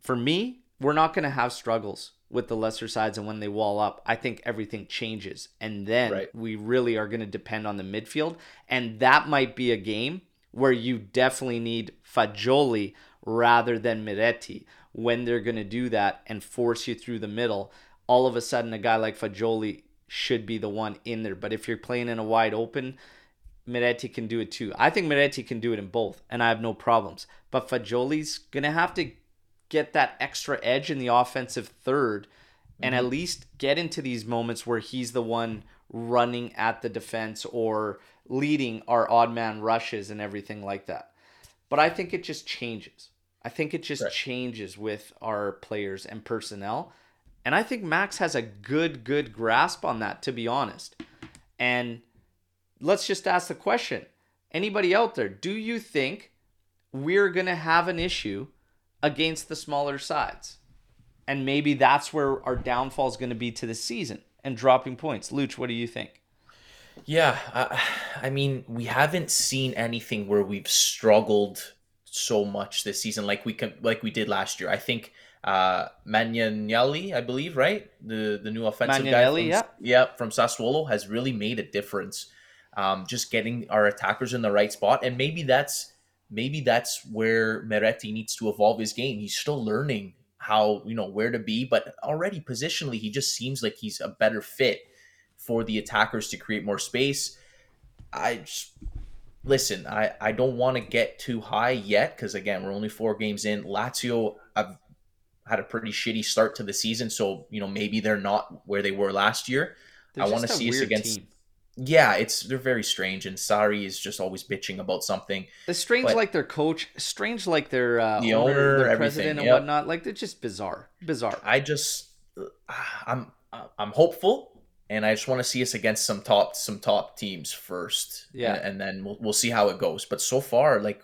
for me, we're not going to have struggles with the lesser sides and when they wall up i think everything changes and then Right. we really are going to depend on the midfield and that might be a game where you definitely need fagioli rather than miretti when they're going to do that and force you through the middle all of a sudden a guy like fagioli should be the one in there but if you're playing in a wide open Miretti can do it too. I think Miretti can do it in both, and I have no problems. But Fagioli's gonna have to get that extra edge in the offensive third, and at mm-hmm. least get into these moments where he's the one running at the defense or leading our odd man rushes and everything like that. But I think it just changes. I think it just Right. changes with our players and personnel. And I think Max has a good, good grasp on that, to be honest. And let's just ask the question anybody out there, do you think we're going to have an issue against the smaller sides? And maybe that's where our downfall is going to be to the season and dropping points. Luch, what do you think? Yeah, I, I mean, we haven't seen anything where we've struggled so much this season like we can like we did last year. I think uh Magnanelli, I believe, right? The the new offensive guy from, yeah. yeah, from Sassuolo has really made a difference. Um, just getting our attackers in the right spot, and maybe that's maybe that's where Miretti needs to evolve his game. He's still learning how you know where to be, but already positionally, he just seems like he's a better fit for the attackers to create more space. I just listen. I I don't want to get too high yet because again, we're only four games in. Lazio, I've had a pretty shitty start to the season, so you know maybe they're not where they were last year. They're I want to see us against. team. Yeah, it's they're very strange, and Sarri is just always bitching about something. It's strange But- like their coach, strange like their uh, The owner, owner, their everything, president, and yep. whatnot. Like they're just bizarre, bizarre. I just I'm I'm hopeful, and I just want to see us against some top some top teams first. Yeah. and, and then we'll we'll see how it goes. But so far, like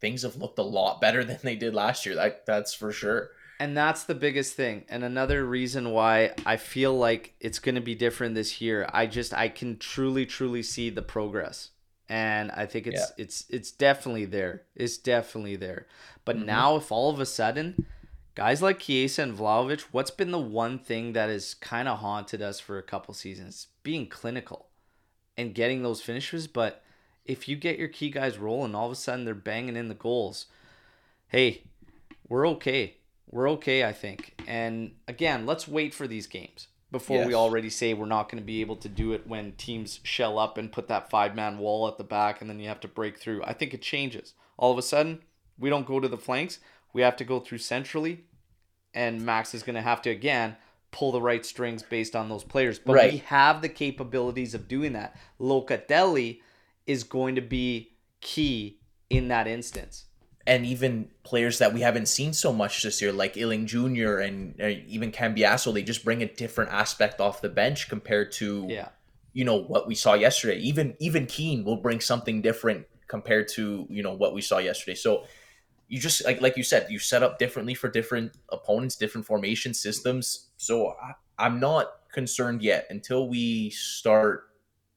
things have looked a lot better than they did last year. That that's for sure. And that's the biggest thing. And another reason why I feel like it's going to be different this year. I just I can truly truly see the progress. And I think it's it's it's definitely there. It's definitely there. But Mhm. now if all of a sudden guys like Chiesa and Vlahovic, what's been the one thing that has kind of haunted us for a couple seasons? Being clinical and getting those finishes. But if you get your key guys rolling, all of a sudden they're banging in the goals. Hey, we're okay. We're okay, I think. And again, let's wait for these games before yes. we already say we're not going to be able to do it when teams shell up and put that five man wall at the back and then you have to break through. I think it changes. All of a sudden, we don't go to the flanks. We have to go through centrally, and Max is going to have to again pull the right strings based on those players. But right. we have the capabilities of doing that. Locatelli is going to be key in that instance. And even players that we haven't seen so much this year, like Iling Jr. and uh, even Cambiaso, they just bring a different aspect off the bench compared to, yeah. you know, what we saw yesterday. Even even Kean will bring something different compared to you know what we saw yesterday. So you just like like you said, you set up differently for different opponents, different formation systems. So I, I'm not concerned yet until we start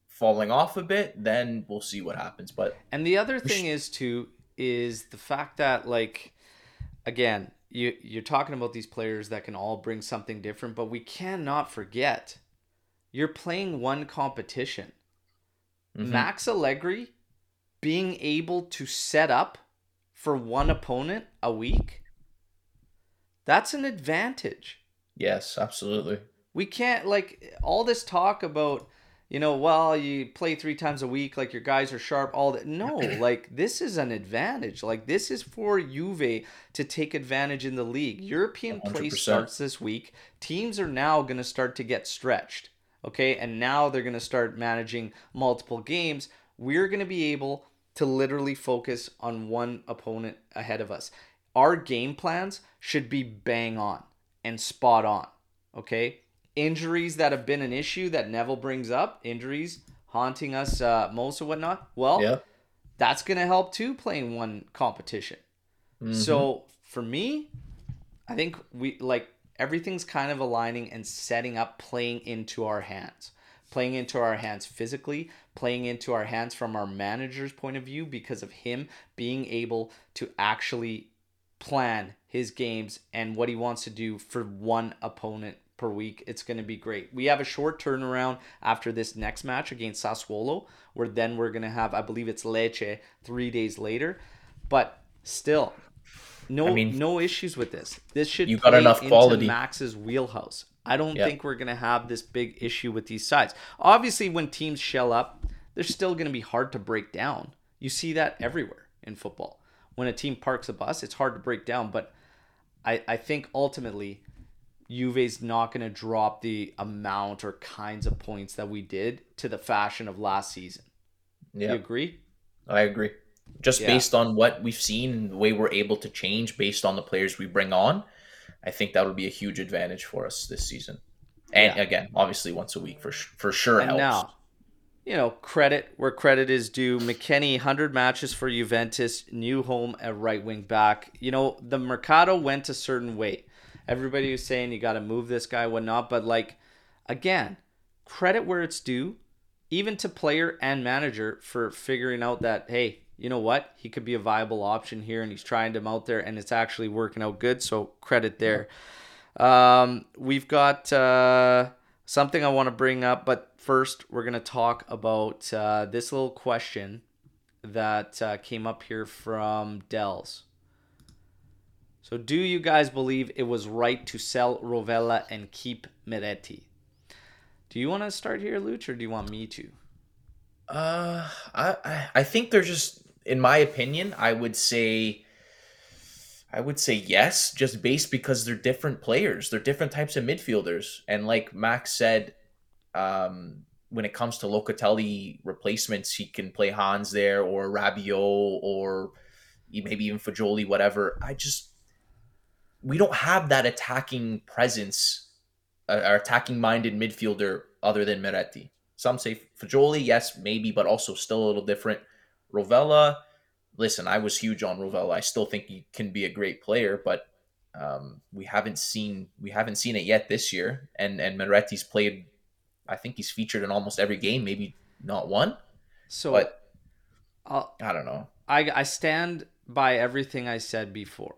falling off a bit. Then we'll see what happens. But and the other thing is too is the fact that like again you you're talking about these players that can all bring something different, but we cannot forget you're playing one competition. Mm-hmm. Max Allegri being able to set up for one opponent a week, that's an advantage. Yes, absolutely. We can't like all this talk about, you know, well, you play three times a week, like your guys are sharp, all that. No, like this is an advantage. Like this is for Juve to take advantage in the league. European 100%. play starts this week. Teams are now going to start to get stretched. Okay. And now they're going to start managing multiple games. We're going to be able to literally focus on one opponent ahead of us. Our game plans should be bang on and spot on. Okay? Injuries that have been an issue that Neville brings up, injuries haunting us uh, most or whatnot. Well, yeah. that's going to help too playing one competition. Mm-hmm. So for me, I think we like everything's kind of aligning and setting up playing into our hands playing into our hands physically, playing into our hands from our manager's point of view because of him being able to actually plan his games and what he wants to do for one opponent per week. It's going to be great. We have a short turnaround after this next match against Sassuolo, where then we're going to have, I believe it's Lecce three days later. But still, no I mean, no issues with this. This should you got enough quality. Max's wheelhouse. I don't yep. think we're going to have this big issue with these sides. Obviously, when teams shell up, they're still going to be hard to break down. You see that everywhere in football. When a team parks a bus, it's hard to break down. But I, I think ultimately, Juve's not going to drop the amount or kinds of points that we did to the fashion of last season. Yeah. You agree? I agree. Just yeah. based on what we've seen and the way we're able to change based on the players we bring on, I think that would be a huge advantage for us this season. And yeah. again, obviously once a week for for sure and helps. Now, you know, credit where credit is due. McKennie, 100 matches for Juventus, new home at right wing back. You know, the Mercado went a certain way. Everybody was saying you got to move this guy, whatnot. But, like, again, credit where it's due, even to player and manager for figuring out that, hey, you know what? He could be a viable option here, and he's trying him out there, and it's actually working out good. So credit there. Um, we've got uh, something I want to bring up, but first we're gonna talk about uh, this little question that uh, came up here from Dells. So, do you guys believe it was right to sell Rovella and keep Miretti? Do you want to start here, Luch, or do you want me to? Uh, I I think they're just in my opinion, I would say I would say yes, just based because they're different players. They're different types of midfielders. And like Max said, um, when it comes to Locatelli replacements, he can play Hans there or Rabiot or maybe even Fagioli, whatever. I just we don't have that attacking presence, uh, or attacking minded midfielder other than Miretti. Some say Fagioli, yes, maybe, but also still a little different. Rovella, listen, I was huge on Rovella. I still think he can be a great player, but um, we haven't seen we haven't seen it yet this year. And and Miretti's played. I think he's featured in almost every game, maybe not one. So, but I'll, I don't know. I I stand by everything I said before.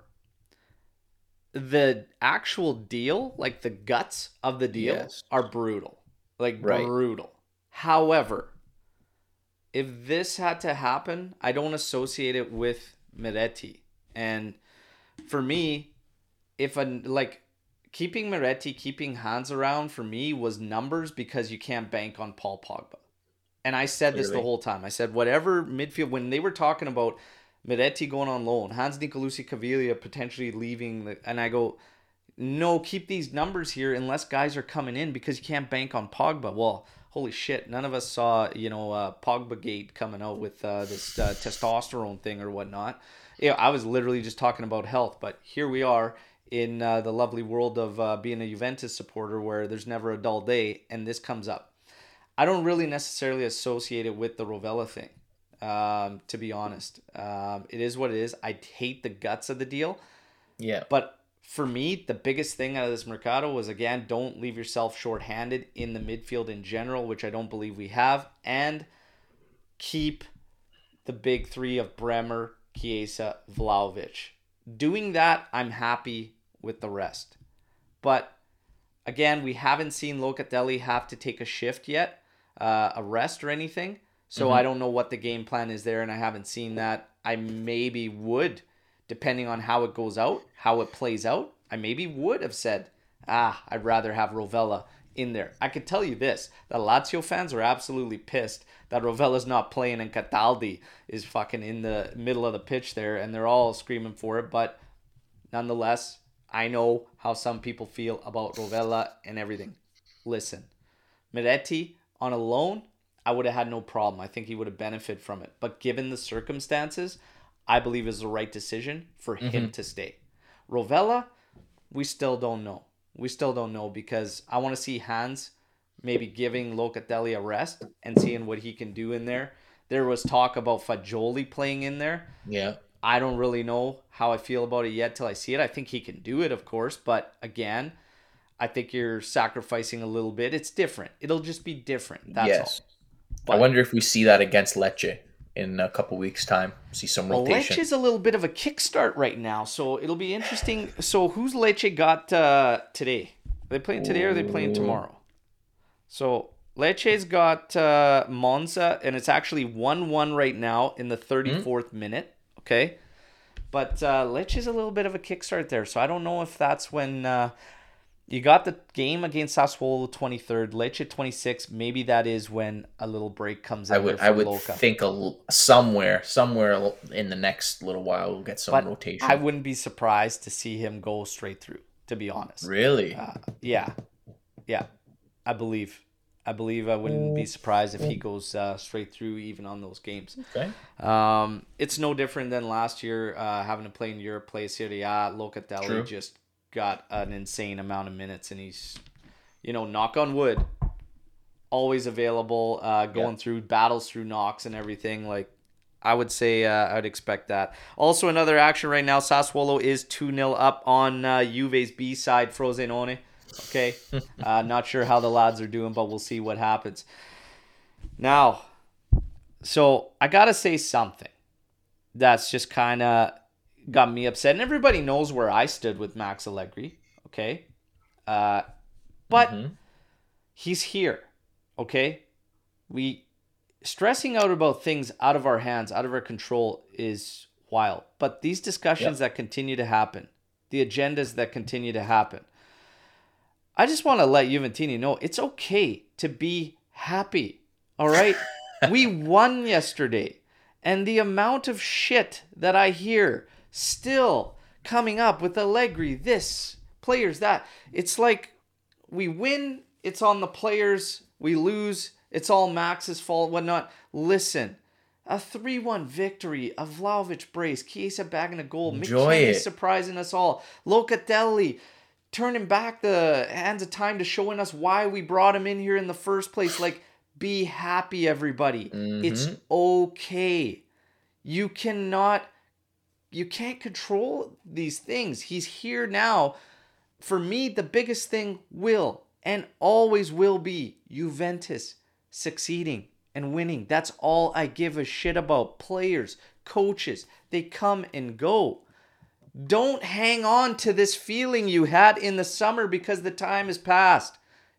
The actual deal, like the guts of the deal, Yes. are brutal. Like Right. brutal. However, if this had to happen, I don't associate it with Miretti. And for me, if a like keeping Miretti, keeping Hans around for me was numbers because you can't bank on Paul Pogba. And I said this the whole time. I said whatever midfield when they were talking about Miretti going on loan, Hans Nicolussi Caviglia potentially leaving the and I go, no, keep these numbers here unless guys are coming in because you can't bank on Pogba. Well, holy shit, none of us saw, you know, uh, Pogba gate coming out with uh, this uh, testosterone thing or whatnot. Yeah, I was literally just talking about health, but here we are in uh, the lovely world of uh, being a Juventus supporter where there's never a dull day, and this comes up. I don't really necessarily associate it with the Rovella thing, um, to be honest. Um, it is what it is. I hate the guts of the deal. Yeah. But for me, the biggest thing out of this Mercado was again, don't leave yourself shorthanded in the midfield in general, which I don't believe we have, and keep the big three of Bremer, Chiesa, Vlahovic. Doing that, I'm happy with the rest. But again, we haven't seen Locatelli have to take a shift yet, uh, a rest or anything. So I don't know what the game plan is there, and I haven't seen that. I maybe would, depending on how it goes out, how it plays out. I maybe would have said, ah, I'd rather have Rovella in there. I could tell you this: the Lazio fans are absolutely pissed that Rovella's not playing and Cataldi is fucking in the middle of the pitch there, and they're all screaming for it. But nonetheless, I know how some people feel about Rovella and everything. Listen, Miretti on a loan, I would have had no problem. I think he would have benefited from it. But given the circumstances, I believe is the right decision for him mm-hmm. to stay. Rovella, we still don't know. We still don't know because I want to see Hans maybe giving Locatelli a rest and seeing what he can do in there. There was talk about Fagioli playing in there. Yeah. I don't really know how I feel about it yet till I see it. I think he can do it, of course, but again, I think you're sacrificing a little bit. It's different. It'll just be different. That's yes. all. I wonder if we see that against Lecce in a couple weeks' time. See some Well, rotation. Lecce's a little bit of a kickstart right now, so it'll be interesting. So who's Lecce got uh, today? Are they playing today or are they playing tomorrow? So Lecce's got uh, Monza, and it's actually one-one right now in the 34th minute. Okay, but uh, Lecce's a little bit of a kickstart there, so I don't know if that's when. Uh, you got the game against Sassuolo 23rd, Lecce 26. Maybe that is when a little break comes in I would I would Loca. think a, somewhere somewhere in the next little while we'll get some But rotation. I wouldn't be surprised to see him go straight through. To be honest, really? uh, yeah, yeah, I believe, I believe I wouldn't be surprised if he goes uh, straight through even on those games. okay. Um, it's no different than last year uh, having to play in Europe, play Serie A. Locatelli True. just got an insane amount of minutes, and he's, you know, knock on wood, always available, uh, going Yeah. through battles through knocks and everything. Like, I would say uh, I'd expect that. Also, another action right now. Sassuolo is 2 0 up on uh, Juve's B side, Frosinone. Okay. uh, not sure how the lads are doing, but we'll see what happens. Now, so I got to say something that's just kind of got me upset. And everybody knows where I stood with Max Allegri. Okay. Uh, but Mhm. he's here. Okay. We stressing out about things out of our hands, out of our control is wild. But these discussions that continue to happen, the agendas that continue to happen, I just want to let Juventini know it's okay to be happy. All right. we won yesterday. And the amount of shit that I hear still coming up with Allegri, this, players, that. It's like we win, it's on the players. We lose, it's all Max's fault, whatnot. Listen, a 3 1 victory, a Vlahovic brace, Chiesa bagging a goal, Enjoy surprising us all, Locatelli turning back the hands of time to showing us why we brought him in here in the first place. Like, be happy, everybody. It's Mhm. okay. You cannot, you can't control these things. He's here now. For me, the biggest thing will and always will be Juventus succeeding and winning. That's all I give a shit about. Players, coaches, they come and go. Don't hang on to this feeling you had in the summer because the time has passed.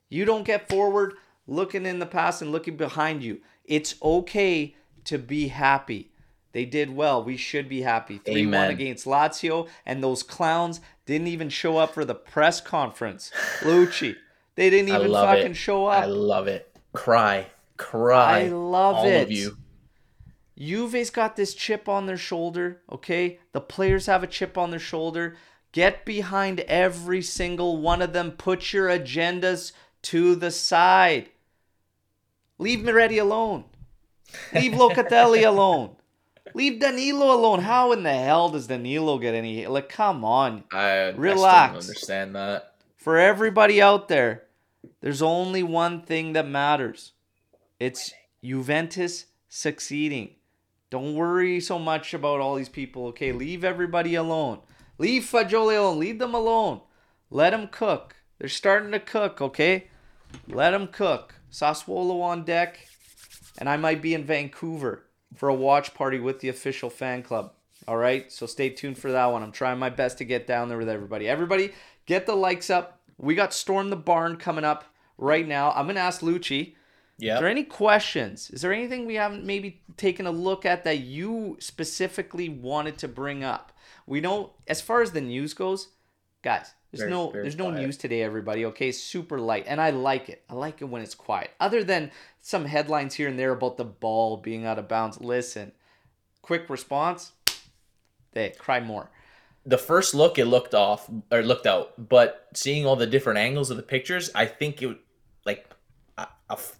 You don't get forward looking in the past and looking behind you. It's okay to be happy. They did well. We should be happy. 3 1 against Lazio, and those clowns didn't even show up for the press conference. Lucci. They didn't even fucking it. show up. I love it. Cry, cry. I love all it. of you. Juve's got this chip on their shoulder, okay? The players have a chip on their shoulder. Get behind every single one of them. Put your agendas to the side. Leave Miretti alone. Leave Locatelli alone. Leave Danilo alone. How in the hell does Danilo get any? Like, come on. I, I Relax. don't understand that. For everybody out there, there's only one thing that matters. It's Juventus succeeding. Don't worry so much about all these people, okay? Leave everybody alone. Leave Fagioli alone. Leave them alone. Let them cook. They're starting to cook, okay? Let them cook. Sassuolo on deck. And I might be in Vancouver for a watch party with the official fan club. All right? So stay tuned for that one. I'm trying my best to get down there with everybody. Everybody, get the likes up. We got Storm the Barn coming up right now. I'm going to ask Lucci. Yeah. Is there any questions? Is there anything we haven't maybe taken a look at that you specifically wanted to bring up? We know as far as the news goes, guys, there's Very- no very there's no news today, everybody. Okay, super light, and I like it. I like it when it's quiet. Other than some headlines here and there about the ball being out of bounds. Listen, quick response. They cry more. the first look it looked off or looked out, but seeing all the different angles of the pictures, I think it like a, a f-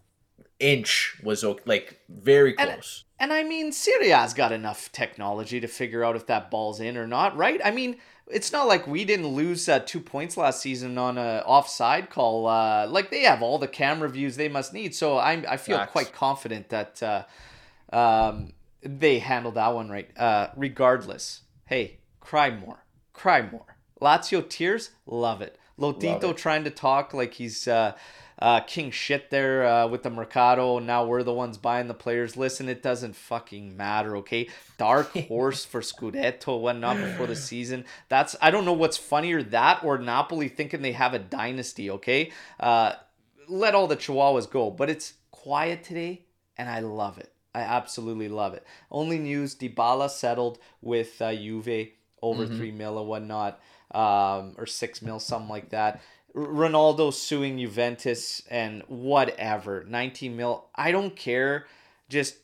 inch was like very And- close. And I mean, Serie A's got enough technology to figure out if that ball's in or not, right? I mean, it's not like we didn't lose uh, two points last season on a offside call. Uh, like they have all the camera views they must need, so I I feel Facts. quite confident that uh, um, they handled that one right. Uh, regardless, hey, cry more, cry more. Lazio tears, love it. Lotito Love it. trying to talk like he's uh, king shit there uh, with the Mercado. Now we're the ones buying the players. Listen, it doesn't fucking matter, okay? Dark horse for Scudetto went not before the season. That's I don't know what's funnier that or Napoli thinking they have a dynasty, okay? Uh, let all the chihuahuas go, but it's quiet today, and I love it. I absolutely love it. Only news: Dybala settled with uh, Juve over three mil or whatnot, um, or six mil, something like that. Ronaldo suing Juventus and whatever, nineteen mil. I don't care. Just,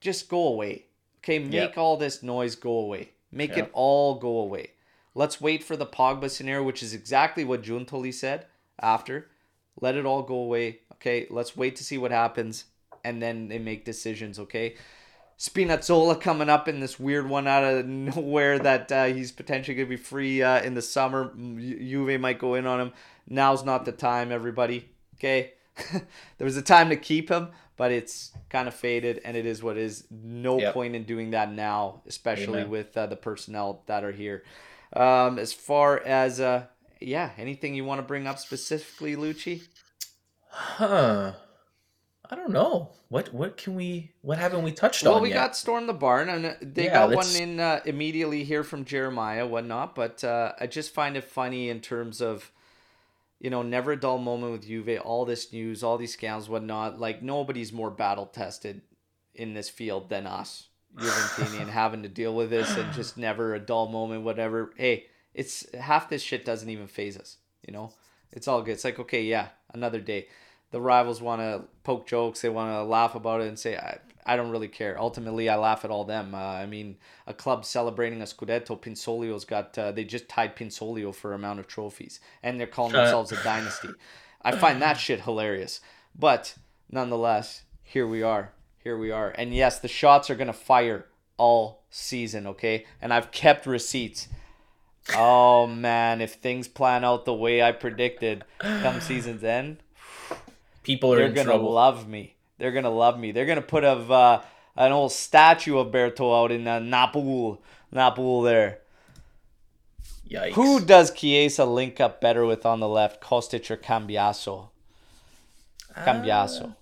just go away. Okay, make Yep. all this noise go away. Make it all go away. Let's wait for the Pogba scenario, which is exactly what Giuntoli said after. Let it all go away. Okay, let's wait to see what happens, and then they make decisions. Okay. Spinazzola coming up in this weird one out of nowhere that uh, he's potentially going to be free uh, in the summer. Juve might go in on him. Now's not the time, everybody. Okay. there was a time to keep him, but it's kind of faded, and it is what it is. No Yep. point in doing that now, especially Amen. with uh, the personnel that are here. Um, as far as, uh, yeah, anything you want to bring up specifically, Lucci? Huh. I don't know. What what can we what haven't we touched Well, on Well, we yet? got Storm the Barn, and uh, they Yeah, got let's- one in uh, immediately here from Jeremiah, whatnot. But uh, I just find it funny in terms of, you know, never a dull moment with Juve. All this news, all these scams, whatnot. Like nobody's more battle tested in this field than us, Juventini, and having to deal with this and just never a dull moment, whatever. Hey, it's half this shit doesn't even phase us. You know, it's all good. It's like okay, yeah, another day the rivals want to poke jokes they want to laugh about it and say I, I don't really care. Ultimately i laugh at all them. Uh, i mean a club celebrating a scudetto Pinsoglio's got uh, they just tied Pinsoglio for amount of trophies and they're calling Uh. themselves a dynasty. I find that shit hilarious. But nonetheless here we are. Here we are. And yes the shots are going to fire all season okay? And i've kept receipts. Oh man if things plan out the way i predicted come season's end People are they're gonna trouble. love me. They're gonna love me. They're gonna put a uh, an old statue of Berto out in uh, Napoli there. Yikes. Who does Chiesa link up better with on the left, Kostic or Cambiaso? Cambiaso. Uh,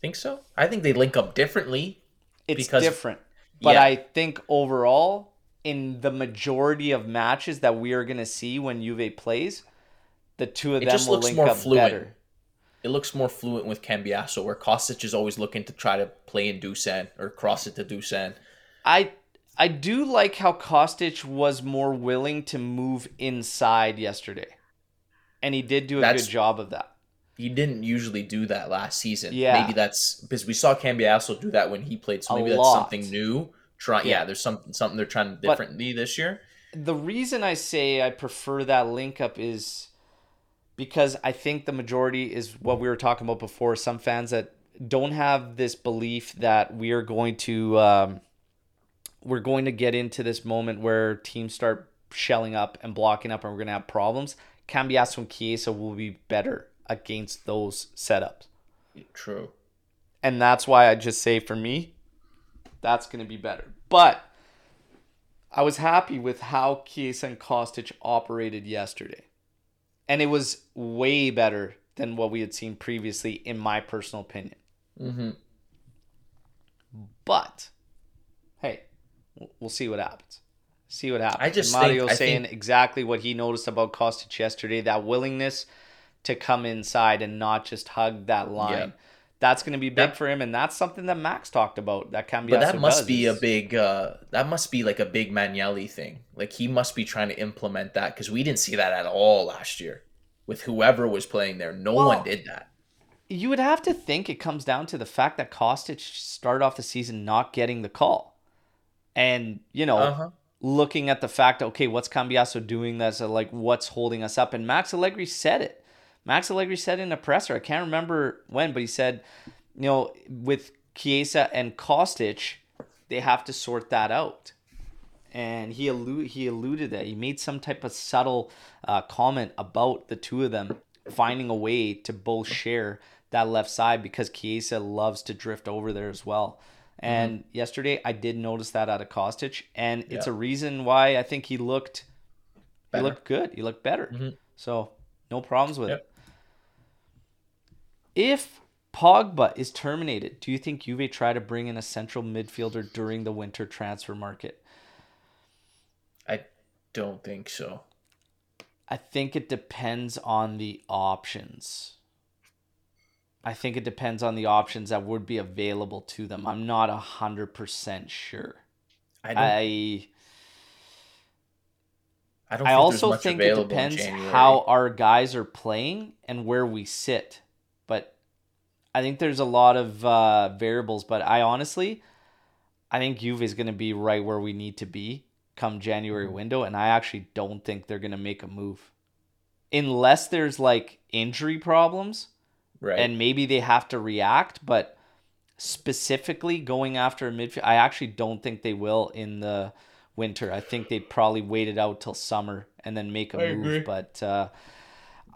think so? I think they link up differently. it's because- different, but yeah. I think overall, in the majority of matches that we are going to see when Juve plays, the two of It them just will looks link more up fluent. better. It looks more fluent with Cambiaso, where Kostic is always looking to try to play in Dusan or cross it to Dusan. I I do like how Kostic was more willing to move inside yesterday. And he did do a That's- good job of that. He didn't usually do that last season. Yeah. Maybe that's because we saw Cambiaso do that when he played. So maybe that's something new. Try, Yeah. yeah. There's something something they're trying But- differently this year. The reason I say I prefer that link up is because I think the majority is what we were talking about before. Some fans that don't have this belief that we are going to um, we're going to get into this moment where teams start shelling up and blocking up and we're going to have problems. Cambiaso and Chiesa will be better against those setups. True. And that's why I just say for me, that's going to be better. But I was happy with how Chiesa and Kostic operated yesterday. And it was way better than what we had seen previously, in my personal opinion. Mm-hmm. But hey, we'll see what happens. See what happens. I just And Mario think- saying think- exactly what he noticed about Kostic yesterday. That willingness to come inside and not just hug that line. Yeah. That's going to be big That- for him, and that's something that Max talked about. That can be. But that must be a big. uh That must be like a big Magnelli thing. Like he must be trying to implement that because we didn't see that at all last year with whoever was playing there. No Well, one did that. You would have to think it comes down to the fact that Kostic started off the season not getting the call, and you know. Uh huh. looking at the fact, okay, what's Cambiaso doing that's uh, like what's holding us up? And Max Allegri said it. Max Allegri said in a presser, I can't remember when, but he said, you know, with Chiesa and Kostic, they have to sort that out. And he allu- he alluded that he made some type of subtle uh, comment about the two of them finding a way to both share that left side because Chiesa loves to drift over there as well. And yesterday I did notice that out of Kostic, and it's Yeah. a reason why I think he looked Better. he looked good. He looked better. Mhm. So no problems with Yep. it. If Pogba is terminated, do you think Juve try to bring in a central midfielder during the winter transfer market? I don't think so. I think it depends on the options. I think it depends on the options that would be available to them. I'm not a hundred percent sure. I don't. I I don't. I also think it depends how our guys are playing and where we sit. I think there's a lot of uh, variables. But I honestly, I think Juve is going to be right where we need to be come January Mhm. window, and I actually don't think they're going to make a move unless there's like injury problems right. and maybe they have to react. But specifically going after a midfield, I actually don't think they will in the winter. I think they'd probably wait it out till summer and then make a I move. agree. But uh,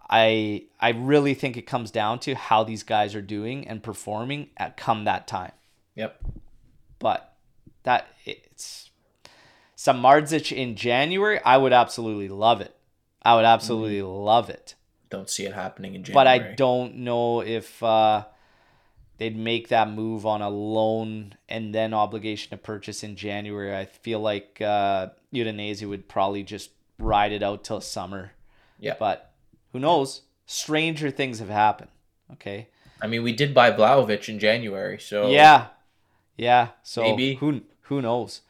I I really think it comes down to how these guys are doing and performing at come that time. yep. But that it's Samardzic in January. I would absolutely love it. I would absolutely love it Don't see it happening in January. but I don't know if uh, they'd make that move on a loan and then obligation to purchase in January. I feel like uh, Udinese would probably just ride it out till summer. Yeah. But who knows? Stranger things have happened. Okay. I mean, we did buy Vlahovic in January, so Yeah. Yeah. So Maybe. who who knows?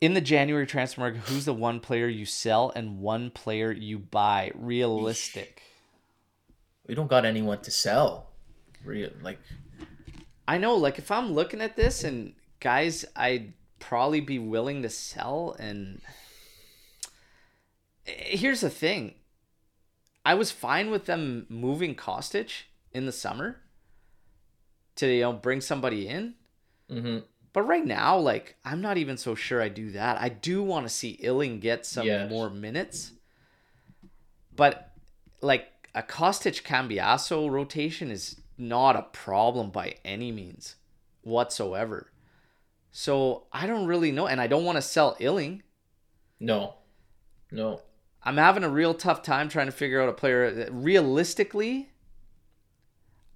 In the January transfer market, who's the one player you sell and one player you buy? Realistic. we don't got anyone to sell. Real like I know, like if I'm looking at this and guys, I'd probably be willing to sell. And Eh, here's the thing I was fine with them moving Kostic in the summer to you know bring somebody in. hmm But right now, like I'm not even so sure I do that. I do want to see Iling get some Yes. more minutes. But like a Kostic Cambiaso rotation is not a problem by any means whatsoever. So I don't really know, and I don't want to sell Iling. no, no. I'm having a real tough time trying to figure out a player. Realistically,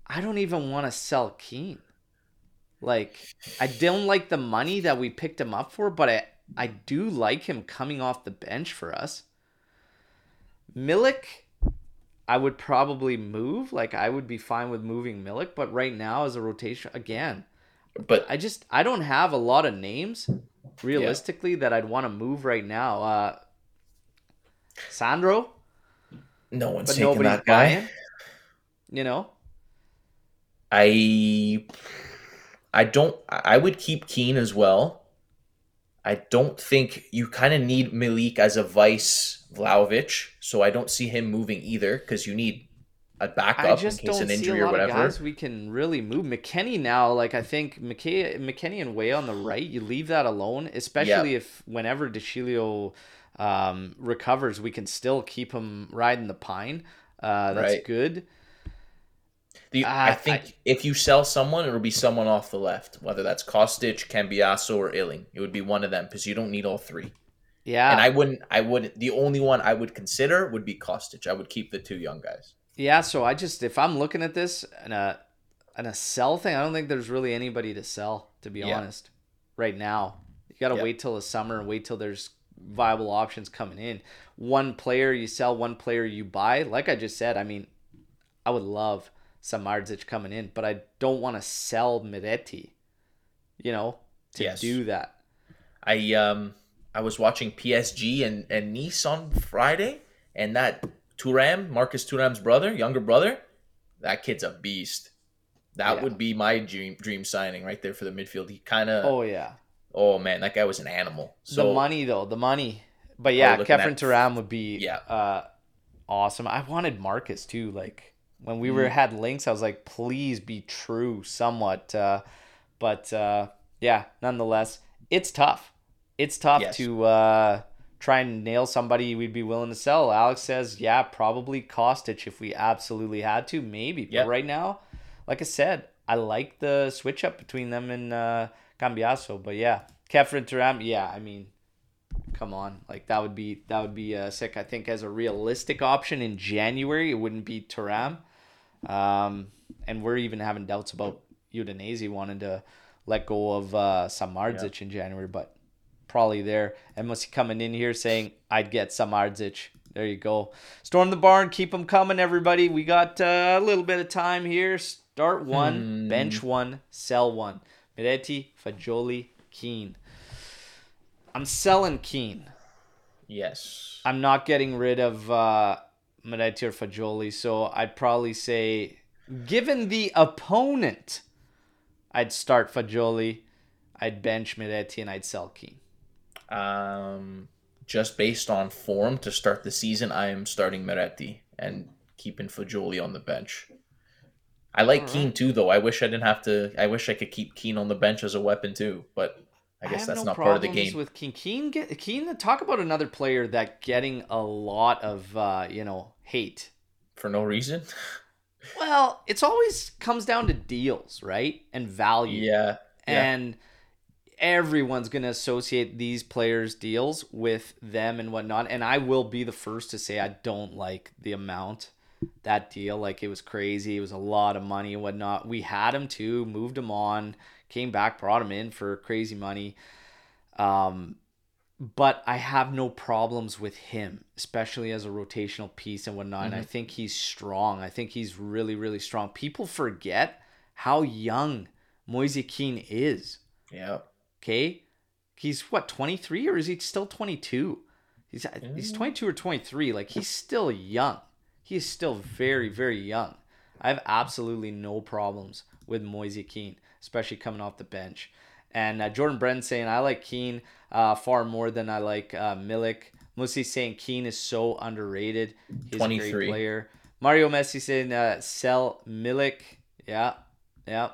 I don't even want to sell Kean. Like, I don't like the money that we picked him up for, but I I do like him coming off the bench for us. Milik, I would probably move. Like I would be fine with moving Milik, but right now as a rotation again, But I just I don't have a lot of names realistically that I'd want to move right now. Uh Sandro, no one's but taking that guy. buying. You know? I I don't I would keep Kean as well. I don't think you kind of need Milik as a vice Vlahovic, so I don't see him moving either because you need a backup in case an injury or whatever. guys we can really move. McKennie now, like I think McKay, McKennie and Weah on the right, you leave that alone, especially if whenever De Sciglio um, recovers, we can still keep him riding the pine. Uh, that's Right. good. The, Uh, I think if you sell someone, it'll be someone off the left, whether that's Kostic, Cambiaso, or Iling. It would be one of them because you don't need all three. Yeah, And I wouldn't. I wouldn't, The only one I would consider would be Kostic. I would keep the two young guys. yeah. So I just if I'm looking at this and a and a sell thing, I don't think there's really anybody to sell. To be Yeah. honest, right now you got to Yeah. wait till the summer and wait till there's viable options coming in. One player you sell, one player you buy. Like I just said, I mean, I would love some Samardzic coming in, but I don't want to sell Miretti. You know, to Yes. do that. I um I was watching PSG and and Nice on Friday, and that Thuram, Marcus Thuram's brother, younger brother, that kid's a beast. That Yeah. would be my dream dream signing right there for the midfield. He kind of oh. Oh man, that guy was an animal. So the money though, the money. But yeah, looking Khéphren at- Thuram would be Yeah. uh, awesome. I wanted Marcus too. Like when we were Mm. had links, I was like, please be true somewhat. Uh, but uh, yeah, nonetheless, it's tough. It's tough Yes. to uh, try and nail somebody we'd be willing to sell. Alex says, yeah, probably Kostic if we absolutely had to, maybe. But right now, like I said, I like the switch up between them and uh, Cambiaso. But yeah, Khéphren Thuram, yeah, I mean, come on, like that would be that would be uh, sick. I think as a realistic option in January, it wouldn't be Thuram. Um, and we're even having doubts about Udinese wanting to let go of uh, Samardzic in January, but probably there. And he coming in here saying, I'd get Samardzic. There you go. Storm the barn. Keep them coming, everybody. We got uh, a little bit of time here. Start one, Hmm. bench one, sell one. Miretti, Fagioli, Kean. I'm selling Kean. yes, I'm not getting rid of uh, Miretti or Fagioli, so I'd probably say, given the opponent, I'd start Fagioli, I'd bench Miretti, and I'd sell Kean. um, just based on form to start the season, I am starting Miretti and keeping Fagioli on the bench. I like Alright. Kean too, though. I wish I didn't have to. I wish I could keep Kean on the bench as a weapon too, but I guess have that's no not part of the game. With Kean, Kean, get, Kean, talk about another player that getting a lot of uh, you know hate. For no reason. Well, it's always comes down to deals, right, and value. yeah. Yeah. and everyone's going to associate these players deals with them and whatnot and i will be the first to say i don't like the amount that deal like it was crazy it was a lot of money and whatnot we had him too moved him on came back brought him in for crazy money um but I have no problems with him, especially as a rotational piece and whatnot. And I think he's strong. I think he's really, really strong. People forget how young Moise Kean is. Yeah. Okay, he's what twenty three or is he still twenty two? He's he's twenty two or twenty three. Like he's still young. He is still very, very young. I have absolutely no problems with Moise Kean, especially coming off the bench. And uh, Jordan Brennan saying I like Kean uh, far more than I like uh, Milik. Musi saying Kean is so underrated. He's a 23. great player. Mario Messi saying uh, sell Milik. Yeah, yeah.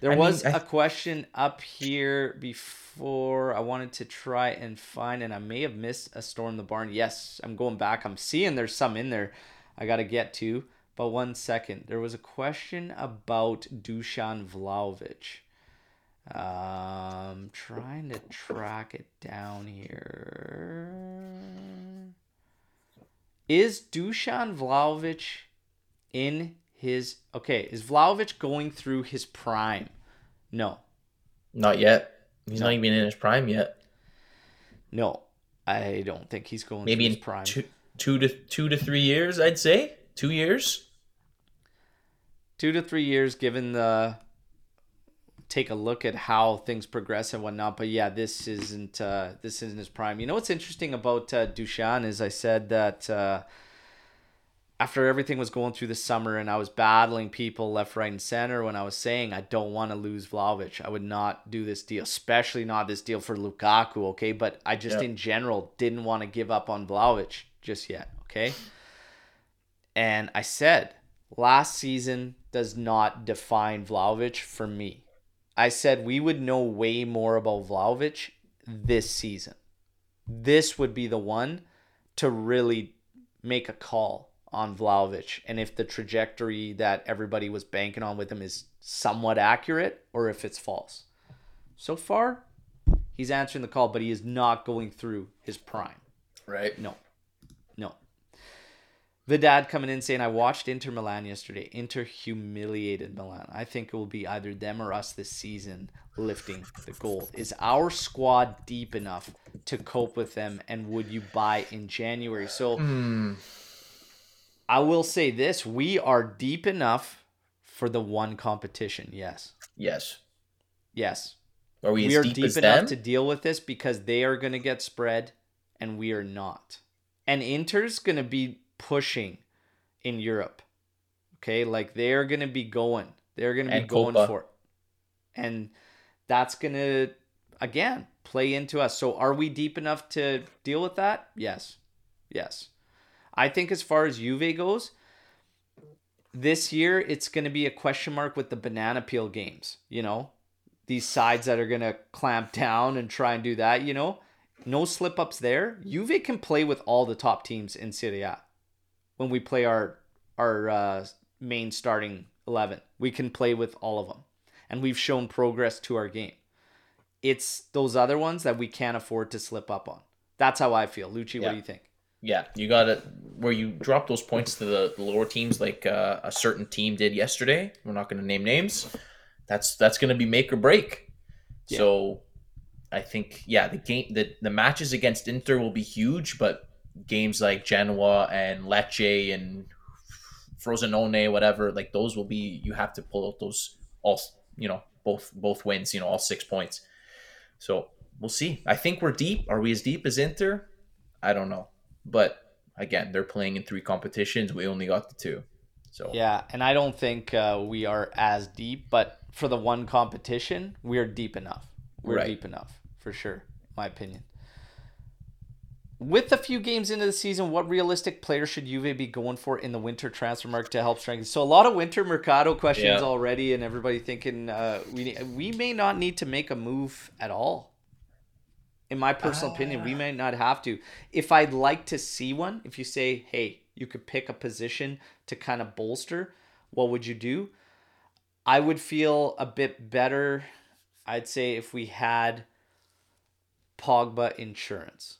There I was mean, I- a question up here before I wanted to try and find, and I may have missed a storm the barn. Yes, I'm going back. I'm seeing there's some in there I got to get to. But one second, there was a question about Dusan Vlahovic. Um, trying to track it down here. Is Dusan Vlahovic in his okay? Is Vlahovic going through his prime? No. Not yet. He's No. not even in his prime yet. No, I don't think he's going Maybe through in his prime. two, two to two to three years, I'd say two years. two to three years, given the take a look at how things progress and whatnot. But yeah, this isn't uh, this isn't his prime. You know what's interesting about uh, Dushan is I said that uh, after everything was going through the summer and I was battling people left, right, and center when I was saying I don't want to lose Vlahovic. I would not do this deal, especially not this deal for Lukaku. Okay, but I just Yeah. in general didn't want to give up on Vlahovic just yet. Okay. And I said, last season does not define Vlahovic for me. I said we would know way more about Vlahovic this season. This would be the one to really make a call on Vlahovic and if the trajectory that everybody was banking on with him is somewhat accurate or if it's false. So far, he's answering the call, but he is not going through his prime. Right. No. Vidad coming in saying, I watched Inter Milan yesterday. Inter humiliated Milan. I think it will be either them or us this season lifting the gold. Is our squad deep enough to cope with them? And would you buy in January? So Hmm. I will say this we are deep enough for the one competition. Yes. Yes. Yes. Are we, We, are deep, deep, enough them? to deal with this because they are going to get spread and we are not. And Inter's going to be pushing in Europe. Okay? Like they're going to be going. They're going to be And going Copa. for it. And that's going to again play into us. So are we deep enough to deal with that? Yes. Yes. I think as far as Juve goes, this year it's going to be a question mark with the banana peel games, you know? These sides that are going to clamp down and try and do that, you know? No slip ups there. Juve can play with all the top teams in Serie A. When we play our our uh, main starting 11, we can play with all of them. And we've shown progress to our game. It's those other ones that we can't afford to slip up on. That's how I feel. Lucci, what do you think? Yeah, you got it. where you drop those points to the lower teams, like uh, a certain team did yesterday. We're not going to name names. That's that's going to be make or break. Yeah. So, I think yeah, the game the the matches against Inter will be huge, but games like Genoa and Lecce and Frosinone, whatever, like those will be you have to pull out those all you know both both wins, you know all six points. So we'll see. I think we're deep. Are we as deep as Inter? I don't know. But again, they're playing in three competitions. We only got the two. So Yeah, and I don't think uh, we are as deep, but for the one competition, we are deep enough. We're Right. deep enough, for sure, my opinion. With a few games into the season, what realistic player should Juve be going for in the winter transfer market to help strengthen? So a lot of winter mercado questions Yeah. already, and everybody thinking uh, we we may not need to make a move at all. In my personal opinion, we may not have to. If I'd like to see one, if you say, hey, you could pick a position to kind of bolster, what would you do? I would feel a bit better, I'd say, if we had Pogba insurance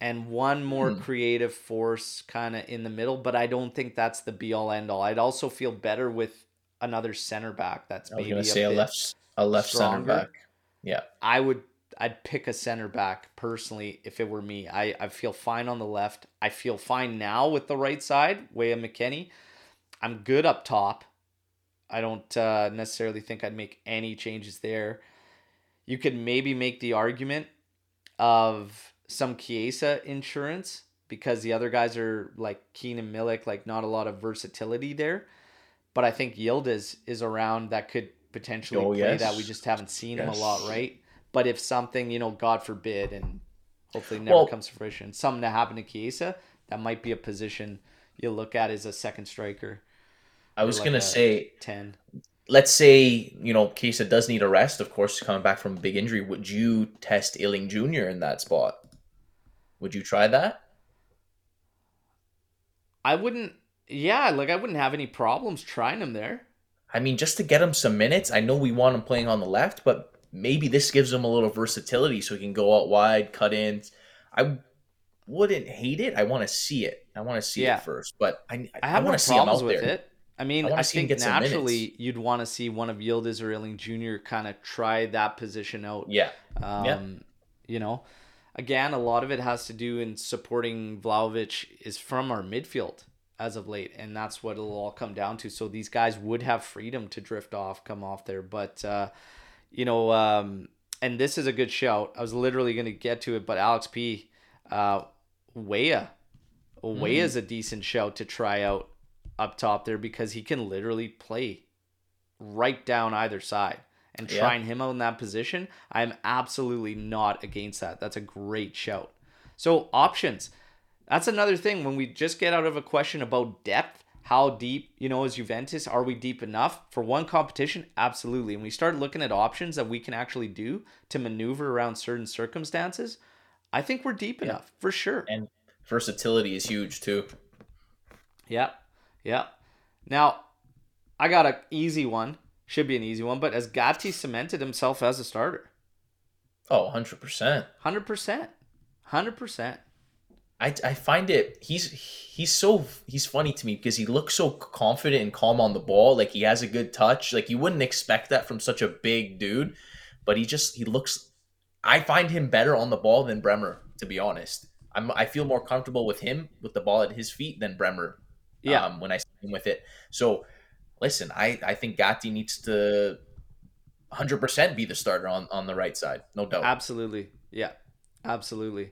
and one more Hmm. creative force kind of in the middle, but I don't think that's the be all end all. I'd also feel better with another center back that's I was maybe a say a bit left a left stronger. center back. Yeah. I would I'd pick a center back personally if it were me. I, I feel fine on the left. I feel fine now with the right side, Way of McKennie. I'm good up top. I don't uh, necessarily think I'd make any changes there. You could maybe make the argument of some Chiesa insurance because the other guys are like Keenan Milik, like not a lot of versatility there. But I think Yildiz is around that could potentially Oh, play yes. that. We just haven't seen him a lot, right? But if something, you know, God forbid, and hopefully never Well- comes to fruition, something to happen to Chiesa, that might be a position you look at as a second striker, I was like gonna say, 10. let's say you know Chiesa does need a rest. Of course, coming back from a big injury. Would you test Iling Jr. in that spot? Would you try that? I wouldn't, yeah, like I wouldn't have any problems trying him there. I mean, just to get him some minutes. I know we want him playing on the left, but maybe this gives him a little versatility, so he can go out wide, cut in. I wouldn't hate it. I want to see it. I want to see Yeah. it first, but I I have want to see him problems out with there. it. I mean, I I, think naturally you'd want to see one of Yildiz or Iling Jr. kind of try that position out. Yeah, Um, Yeah. You know, again, a lot of it has to do in supporting Vlahovic is from our midfield as of late, and that's what it'll all come down to. So these guys would have freedom to drift off, come off there, but uh, you know, um, and this is a good shout. I was literally going to get to it, but Alex P, uh, Weah, Weah is a decent shout to try out up top there because he can literally play right down either side and Yeah. trying him out in that position. I'm absolutely not against that. That's a great shout. So options. That's another thing when we just get out of a question about depth. How deep, you know, is Juventus? Are we deep enough for one competition? Absolutely. And we start looking at options that we can actually do to maneuver around certain circumstances. I think we're deep enough for sure. And versatility is huge too. Yeah. Yeah. Now, I got an easy one. Should be an easy one, but as Gatti cemented himself as a starter. Oh, 100%. 100%. 100%. I, I find it he's he's so he's funny to me because he looks so confident and calm on the ball like he has a good touch like you wouldn't expect that from such a big dude but he just he looks I find him better on the ball than Bremer to be honest I'm I feel more comfortable with him with the ball at his feet than Bremer Yeah. um, when I see him with it so listen I I think Gatti needs to 100% be the starter on on the right side no doubt Absolutely. Yeah. Absolutely.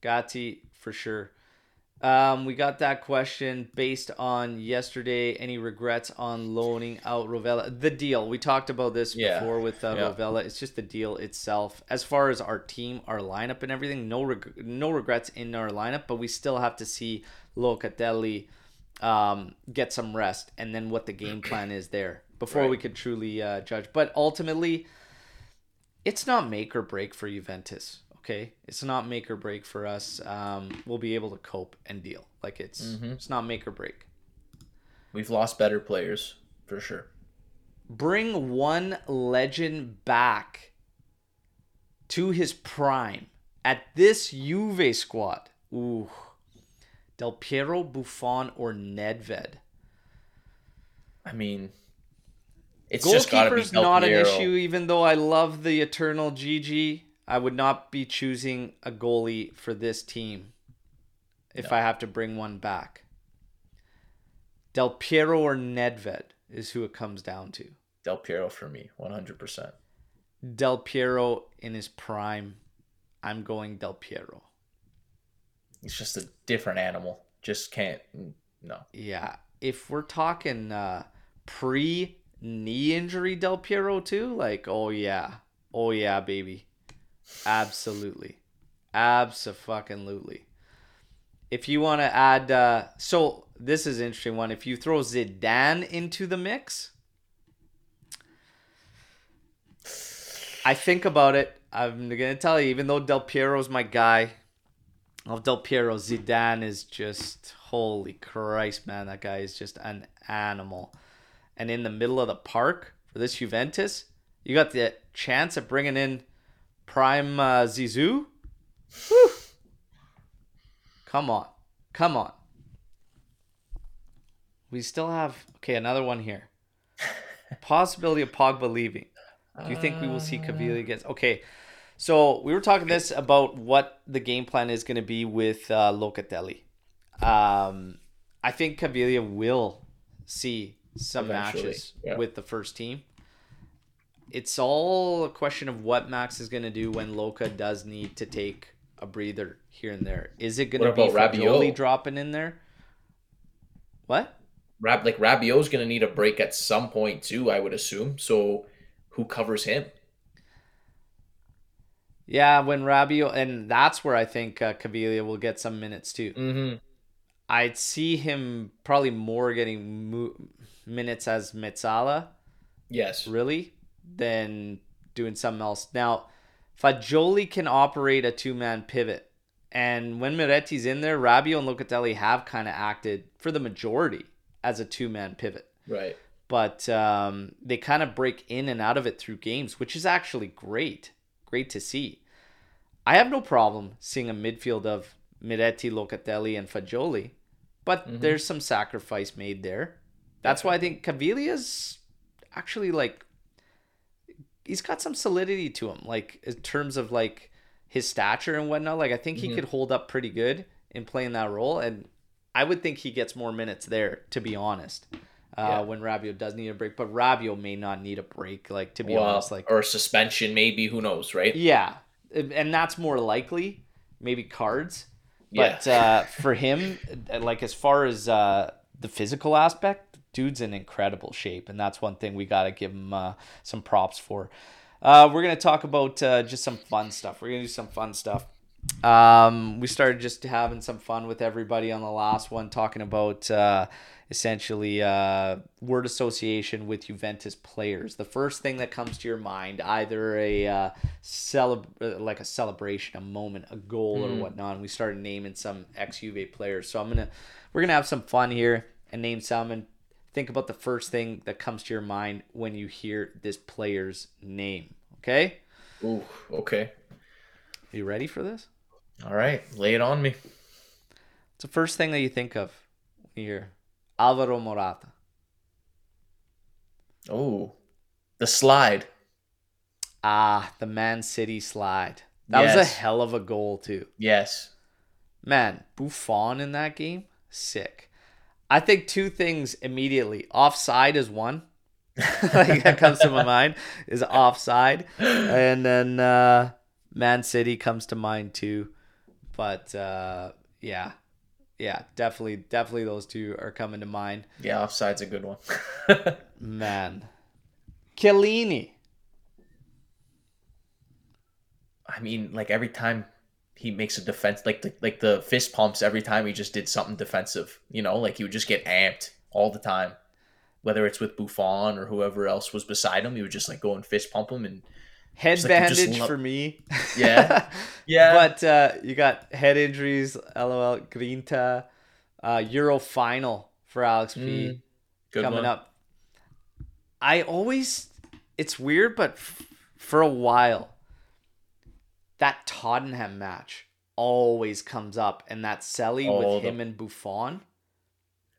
Gatti for sure. Um, we got that question based on yesterday. Any regrets on loaning out Rovella? The deal. We talked about this Yeah. before with uh, Yeah. Rovella. It's just the deal itself. As far as our team, our lineup, and everything, no reg- no regrets in our lineup, but we still have to see Locatelli um, get some rest, and then what the game plan is there before Right. we could truly uh, judge. But ultimately, it's not make or break for Juventus. Okay, it's not make or break for us. Um, we'll be able to cope and deal. Like it's Mhm. it's not make or break. we've lost better players for sure Bring one legend back to his prime at this Juve squad. Ooh, Del Piero, Buffon, or Nedved. I mean, it's just got to be Goalkeeper's Del not an issue, even though I love the eternal GG. I would not be choosing a goalie for this team if No. I have to bring one back. Del Piero or Nedved is who it comes down to. Del Piero for me, one hundred percent. Del Piero in his prime. I'm going Del Piero. He's just a different animal. Just can't. No, Yeah. If we're talking uh, pre knee injury Del Piero too, like, oh yeah. Oh yeah, baby. Absolutely. Absolutely. If you want to add uh so this is interesting one. If you throw Zidane into the mix, I think about it. I'm gonna tell you, even though Del Piero's my guy, of Del Piero, Zidane is just holy Christ, man. That guy is just an animal. And in the middle of the park for this Juventus, you got the chance of bringing in prime uh, Zizou. Whew. Come on, come on. We still have okay another one here. Possibility of Pogba leaving. Do you think we will see Caviglia against? Okay, so we were talking this about what the game plan is going to be with uh, Locatelli. Um, I think Caviglia will see some Eventually, matches yeah. with the first team. It's all a question of what Max is going to do when Loca does need to take a breather here and there. Is it going to be Rabiot? dropping in there? What? Rab like Rabiot's gonna need a break at some point too. I would assume. So, who covers him? Yeah, when Rabiot, and that's where I think uh, Caviglia will get some minutes too. Mm-hmm. I'd see him probably more getting mo- minutes as mezzala, Yes. really, than doing something else. Now, Fagioli can operate a two man pivot. And when Miretti's in there, Rabiot and Locatelli have kind of acted for the majority as a two man pivot. Right. But um, they kind of break in and out of it through games, which is actually great. Great to see. I have no problem seeing a midfield of Miretti, Locatelli, and Fagioli, but Mhm. there's some sacrifice made there. That's why I think Caviglia's actually like he's got some solidity to him, like in terms of like his stature and whatnot. Like I think he Mhm. could hold up pretty good in playing that role, and I would think he gets more minutes there. To be honest, uh, Yeah. when Rabiot does need a break, but Rabiot may not need a break. Like to be well, honest, like or suspension, maybe. Who knows, right? yeah, and that's more likely. Maybe cards, Yeah. but uh, for him, like as far as uh, the physical aspect, dude's in incredible shape, and that's one thing we got to give him uh, some props for. Uh, we're gonna talk about uh, just some fun stuff. We're gonna do some fun stuff. Um, we started just having some fun with everybody on the last one, talking about uh, essentially uh, word association with Juventus players. The first thing that comes to your mind, either a uh, celeb- uh, like a celebration, a moment, a goal, or Mm. whatnot. And we started naming some ex Juve players. So I'm gonna we're gonna have some fun here and name some and think about the first thing that comes to your mind when you hear this player's name. Okay, Ooh, okay. you ready for this? All right, lay it on me. It's the first thing that you think of when you Alvaro Morata. Oh, the slide. Ah, the Man City slide. That was a hell of a goal too. Yes. Man, Buffon in that game, sick. I think two things immediately. Offside is one. like that comes to my mind is offside, and then uh, Man City comes to mind too. But uh, yeah, yeah, definitely, definitely those two are coming to mind. Yeah, offside's a good one. Man, Chiellini. I mean, like every time he makes a defense, like the like the fist pumps every time he just did something defensive. You know, like he would just get amped all the time. Whether it's with Buffon or whoever else was beside him, he would just like go and fist pump him and Head just bandage lo- for me. Yeah. yeah. But uh, you got head injuries, lol, Grinta, uh, Euro final for Alex P Mm, coming one. up. I always, it's weird, but f- for a while, that Tottenham match always comes up, and that Selly Oh, with the- him and Buffon,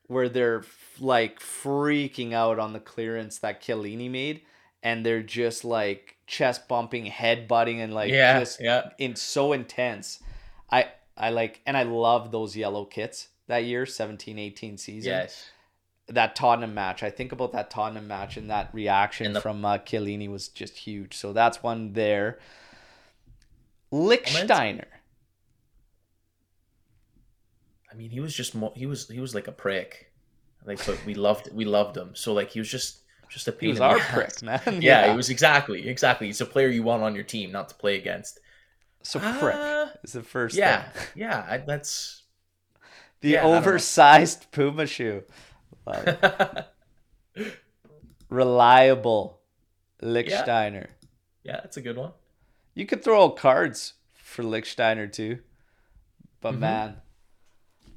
where they're like freaking out on the clearance that Chiellini made, and they're just like chest bumping, head butting, and like yeah, just yeah. in so intense. I I like and I love those yellow kits that year, 17-18 season. Yes. That Tottenham match. I think about that Tottenham match and that reaction And the- from uh, Chiellini was just huge. So that's one there. Lichtsteiner. I mean, he was just mo- he was he was like a prick. Like, but we loved we loved him. So like he was just just a pain He was in the our prick, man. Yeah, he was exactly exactly. He's a player you want on your team, not to play against. So prick Ah, is the first yeah, thing. yeah. I, that's The Yeah, I don't know. oversized Puma shoe. Reliable, it. yeah, Lichtsteiner. that's a good one. You could throw cards for Lichtsteiner too. But Mhm. man,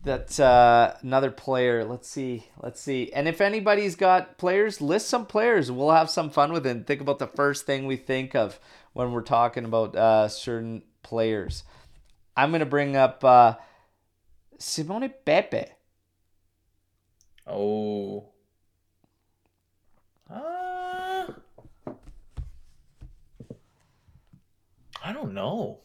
that's uh, another player. Let's see. Let's see. And if anybody's got players, list some players. We'll have some fun with it. And think about the first thing we think of when we're talking about uh, certain players. I'm to bring up uh, Simone Pepe. Oh. Uh, I don't know.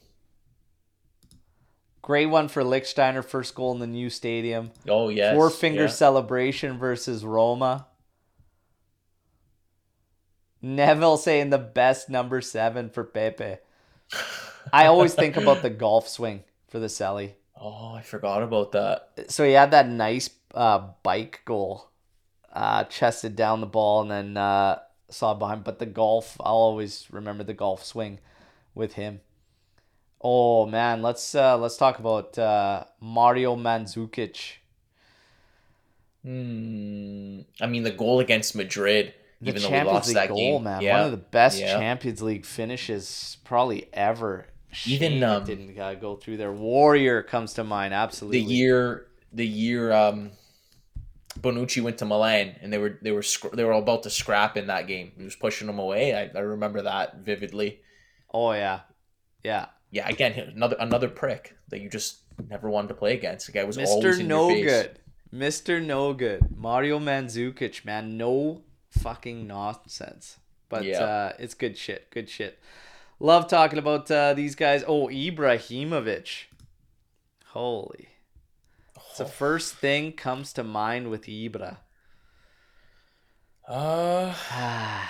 Great one for Lichtsteiner. First goal in the new stadium. Oh yes. Four finger yeah. celebration versus Roma. Neville saying the best number seven for Pepe. I always think about the golf swing for the Selly. Oh, I forgot about that. So he had that nice uh, bike goal, uh, chested down the ball and then uh, saw behind. But the golf, I'll always remember the golf swing with him. Oh man, let's uh, let's talk about uh, Mario Mandzukic. Hmm. I mean, the goal against Madrid, The even though we lost League that goal, game, man. yeah, One of the best yeah. Champions League finishes probably ever. Even, Shame it um, didn't uh, go through there. Warrior comes to mind, absolutely. the year, the year, um, Bonucci went to Milan, and they were they were scr- they were all about to scrap in that game. He was pushing them away. I, I remember that vividly. Oh yeah, yeah. Yeah, again, another another prick that you just never wanted to play against. The guy was always Mister in No your face. Good, Mister No Good, Mario Mandzukic, man, no fucking nonsense. But Yeah. uh, it's good shit. Good shit. Love talking about uh, these guys. Oh, Ibrahimovic. Holy. It's the first thing comes to mind with Ibra. Uh,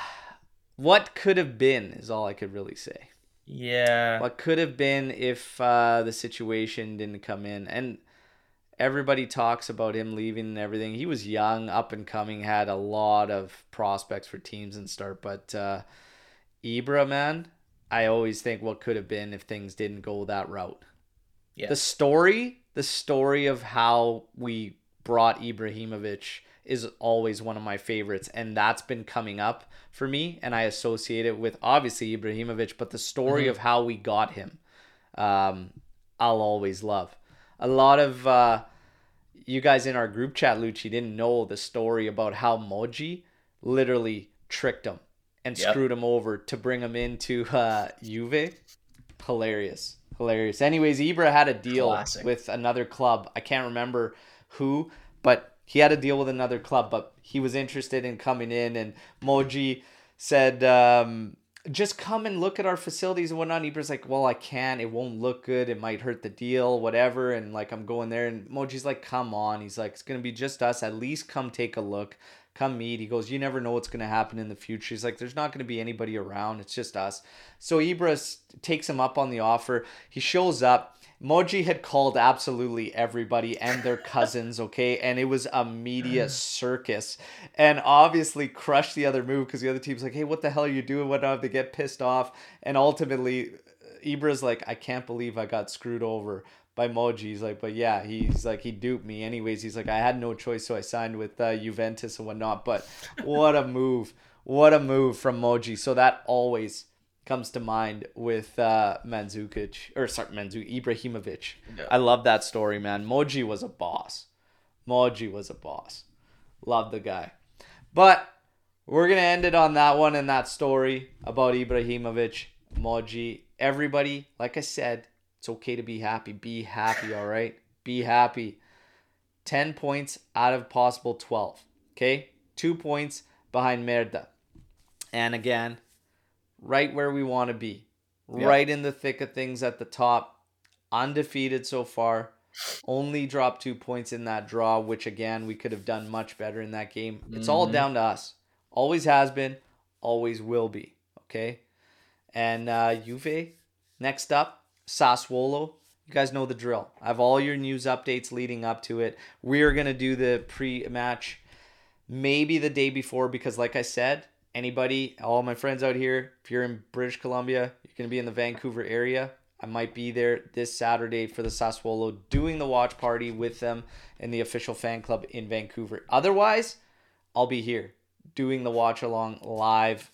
What could have been is all I could really say. Yeah. What could have been if uh, the situation didn't come in? And everybody talks about him leaving and everything. He was young, up and coming, had a lot of prospects for teams and start. But uh, Ibra, man, I always think what could have been if things didn't go that route. Yeah. The story, the story of how we brought Ibrahimovic is always one of my favorites, and that's been coming up for me. And I associate it with obviously Ibrahimovic, but the story of how we got him, um, I'll always love. A lot of uh, you guys in our group chat, Lucci, didn't know the story about how Moggi literally tricked him and Yep. screwed him over to bring him into uh, Juve. Hilarious. Hilarious. Anyways, Ibra had a deal Classic. with another club. I can't remember who, but he had a deal with another club, but he was interested in coming in and Moggi said, um, just come and look at our facilities and whatnot. And Ibra's like, well, I can't. It won't look good. It might hurt the deal, whatever. And like, I'm going there. And Moggi's like, come on. He's like, it's going to be just us. At least come take a look. Come meet. He goes, you never know what's going to happen in the future. He's like, there's not going to be anybody around. It's just us. So Ibra takes him up on the offer. He shows up. Moggi had called absolutely everybody and their cousins, okay? And it was a media circus. And obviously crushed the other move because the other team's like, hey, what the hell are you doing? What not? They get pissed off. And ultimately, Ibra's like, I can't believe I got screwed over by Moggi. He's like, but yeah, he's like, he duped me. Anyways, he's like, I had no choice, so I signed with uh, Juventus and whatnot. But what a move. What a move from Moggi. So that always comes to mind with uh, Mandzukic, or sorry, Mandzukic, Ibrahimovic. Yeah. I love that story, man. Moggi was a boss. Moggi was a boss. Love the guy. But we're to end it on that one and that story about Ibrahimovic, Moggi. Everybody, like I said, it's okay to be happy. Be happy, all right? Be happy. 10 points out of possible 12. Okay? Two points behind Merda. And again, right where we want to be. Yeah. Right in the thick of things at the top. Undefeated so far. Only dropped two points in that draw, which again, we could have done much better in that game. It's all Mhm. down to us. Always has been, always will be. Okay? And uh, Juve, next up, Sassuolo. You guys know the drill. I have all your news updates leading up to it. We're going to do the pre match maybe the day before because, like I said, anybody, all my friends out here, if you're in British Columbia, you're going to be in the Vancouver area. I might be there this Saturday for the Sassuolo doing the watch party with them in the official fan club in Vancouver. Otherwise, I'll be here doing the watch along live.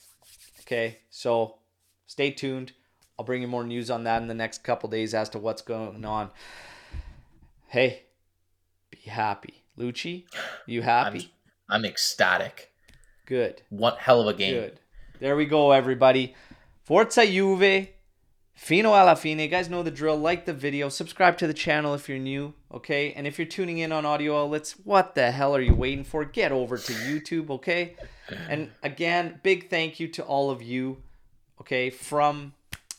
Okay, so stay tuned. I'll bring you more news on that in the next couple days as to what's going on. Hey, be happy. Lucci, you happy? I'm ecstatic. Good. What hell of a game. Good. There we go, everybody. Forza Juve. Fino alla fine. You guys know the drill. Like the video. Subscribe to the channel if you're new. Okay. And if you're tuning in on audio outlets, what the hell are you waiting for? Get over to YouTube. Okay. And again, big thank you to all of you. Okay. From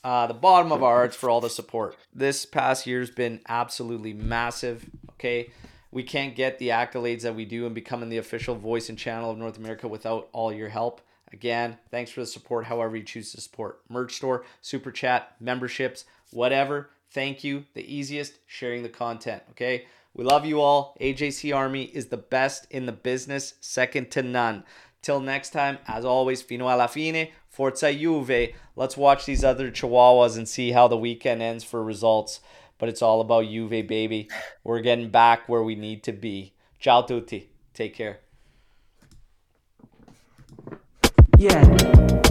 uh, the bottom of our hearts for all the support. This past year's been absolutely massive. Okay. We can't get the accolades that we do in becoming the official voice and channel of North America without all your help. Again, thanks for the support, however you choose to support. Merch store, super chat, memberships, whatever. Thank you. The easiest, sharing the content. Okay. We love you all. AJC Army is the best in the business, second to none. Till next time, as always, fino alla fine, forza Juve. Let's watch these other Chihuahuas and see how the weekend ends for results. But it's all about Juve, baby. We're getting back where we need to be. Ciao tutti. Take care. Yeah.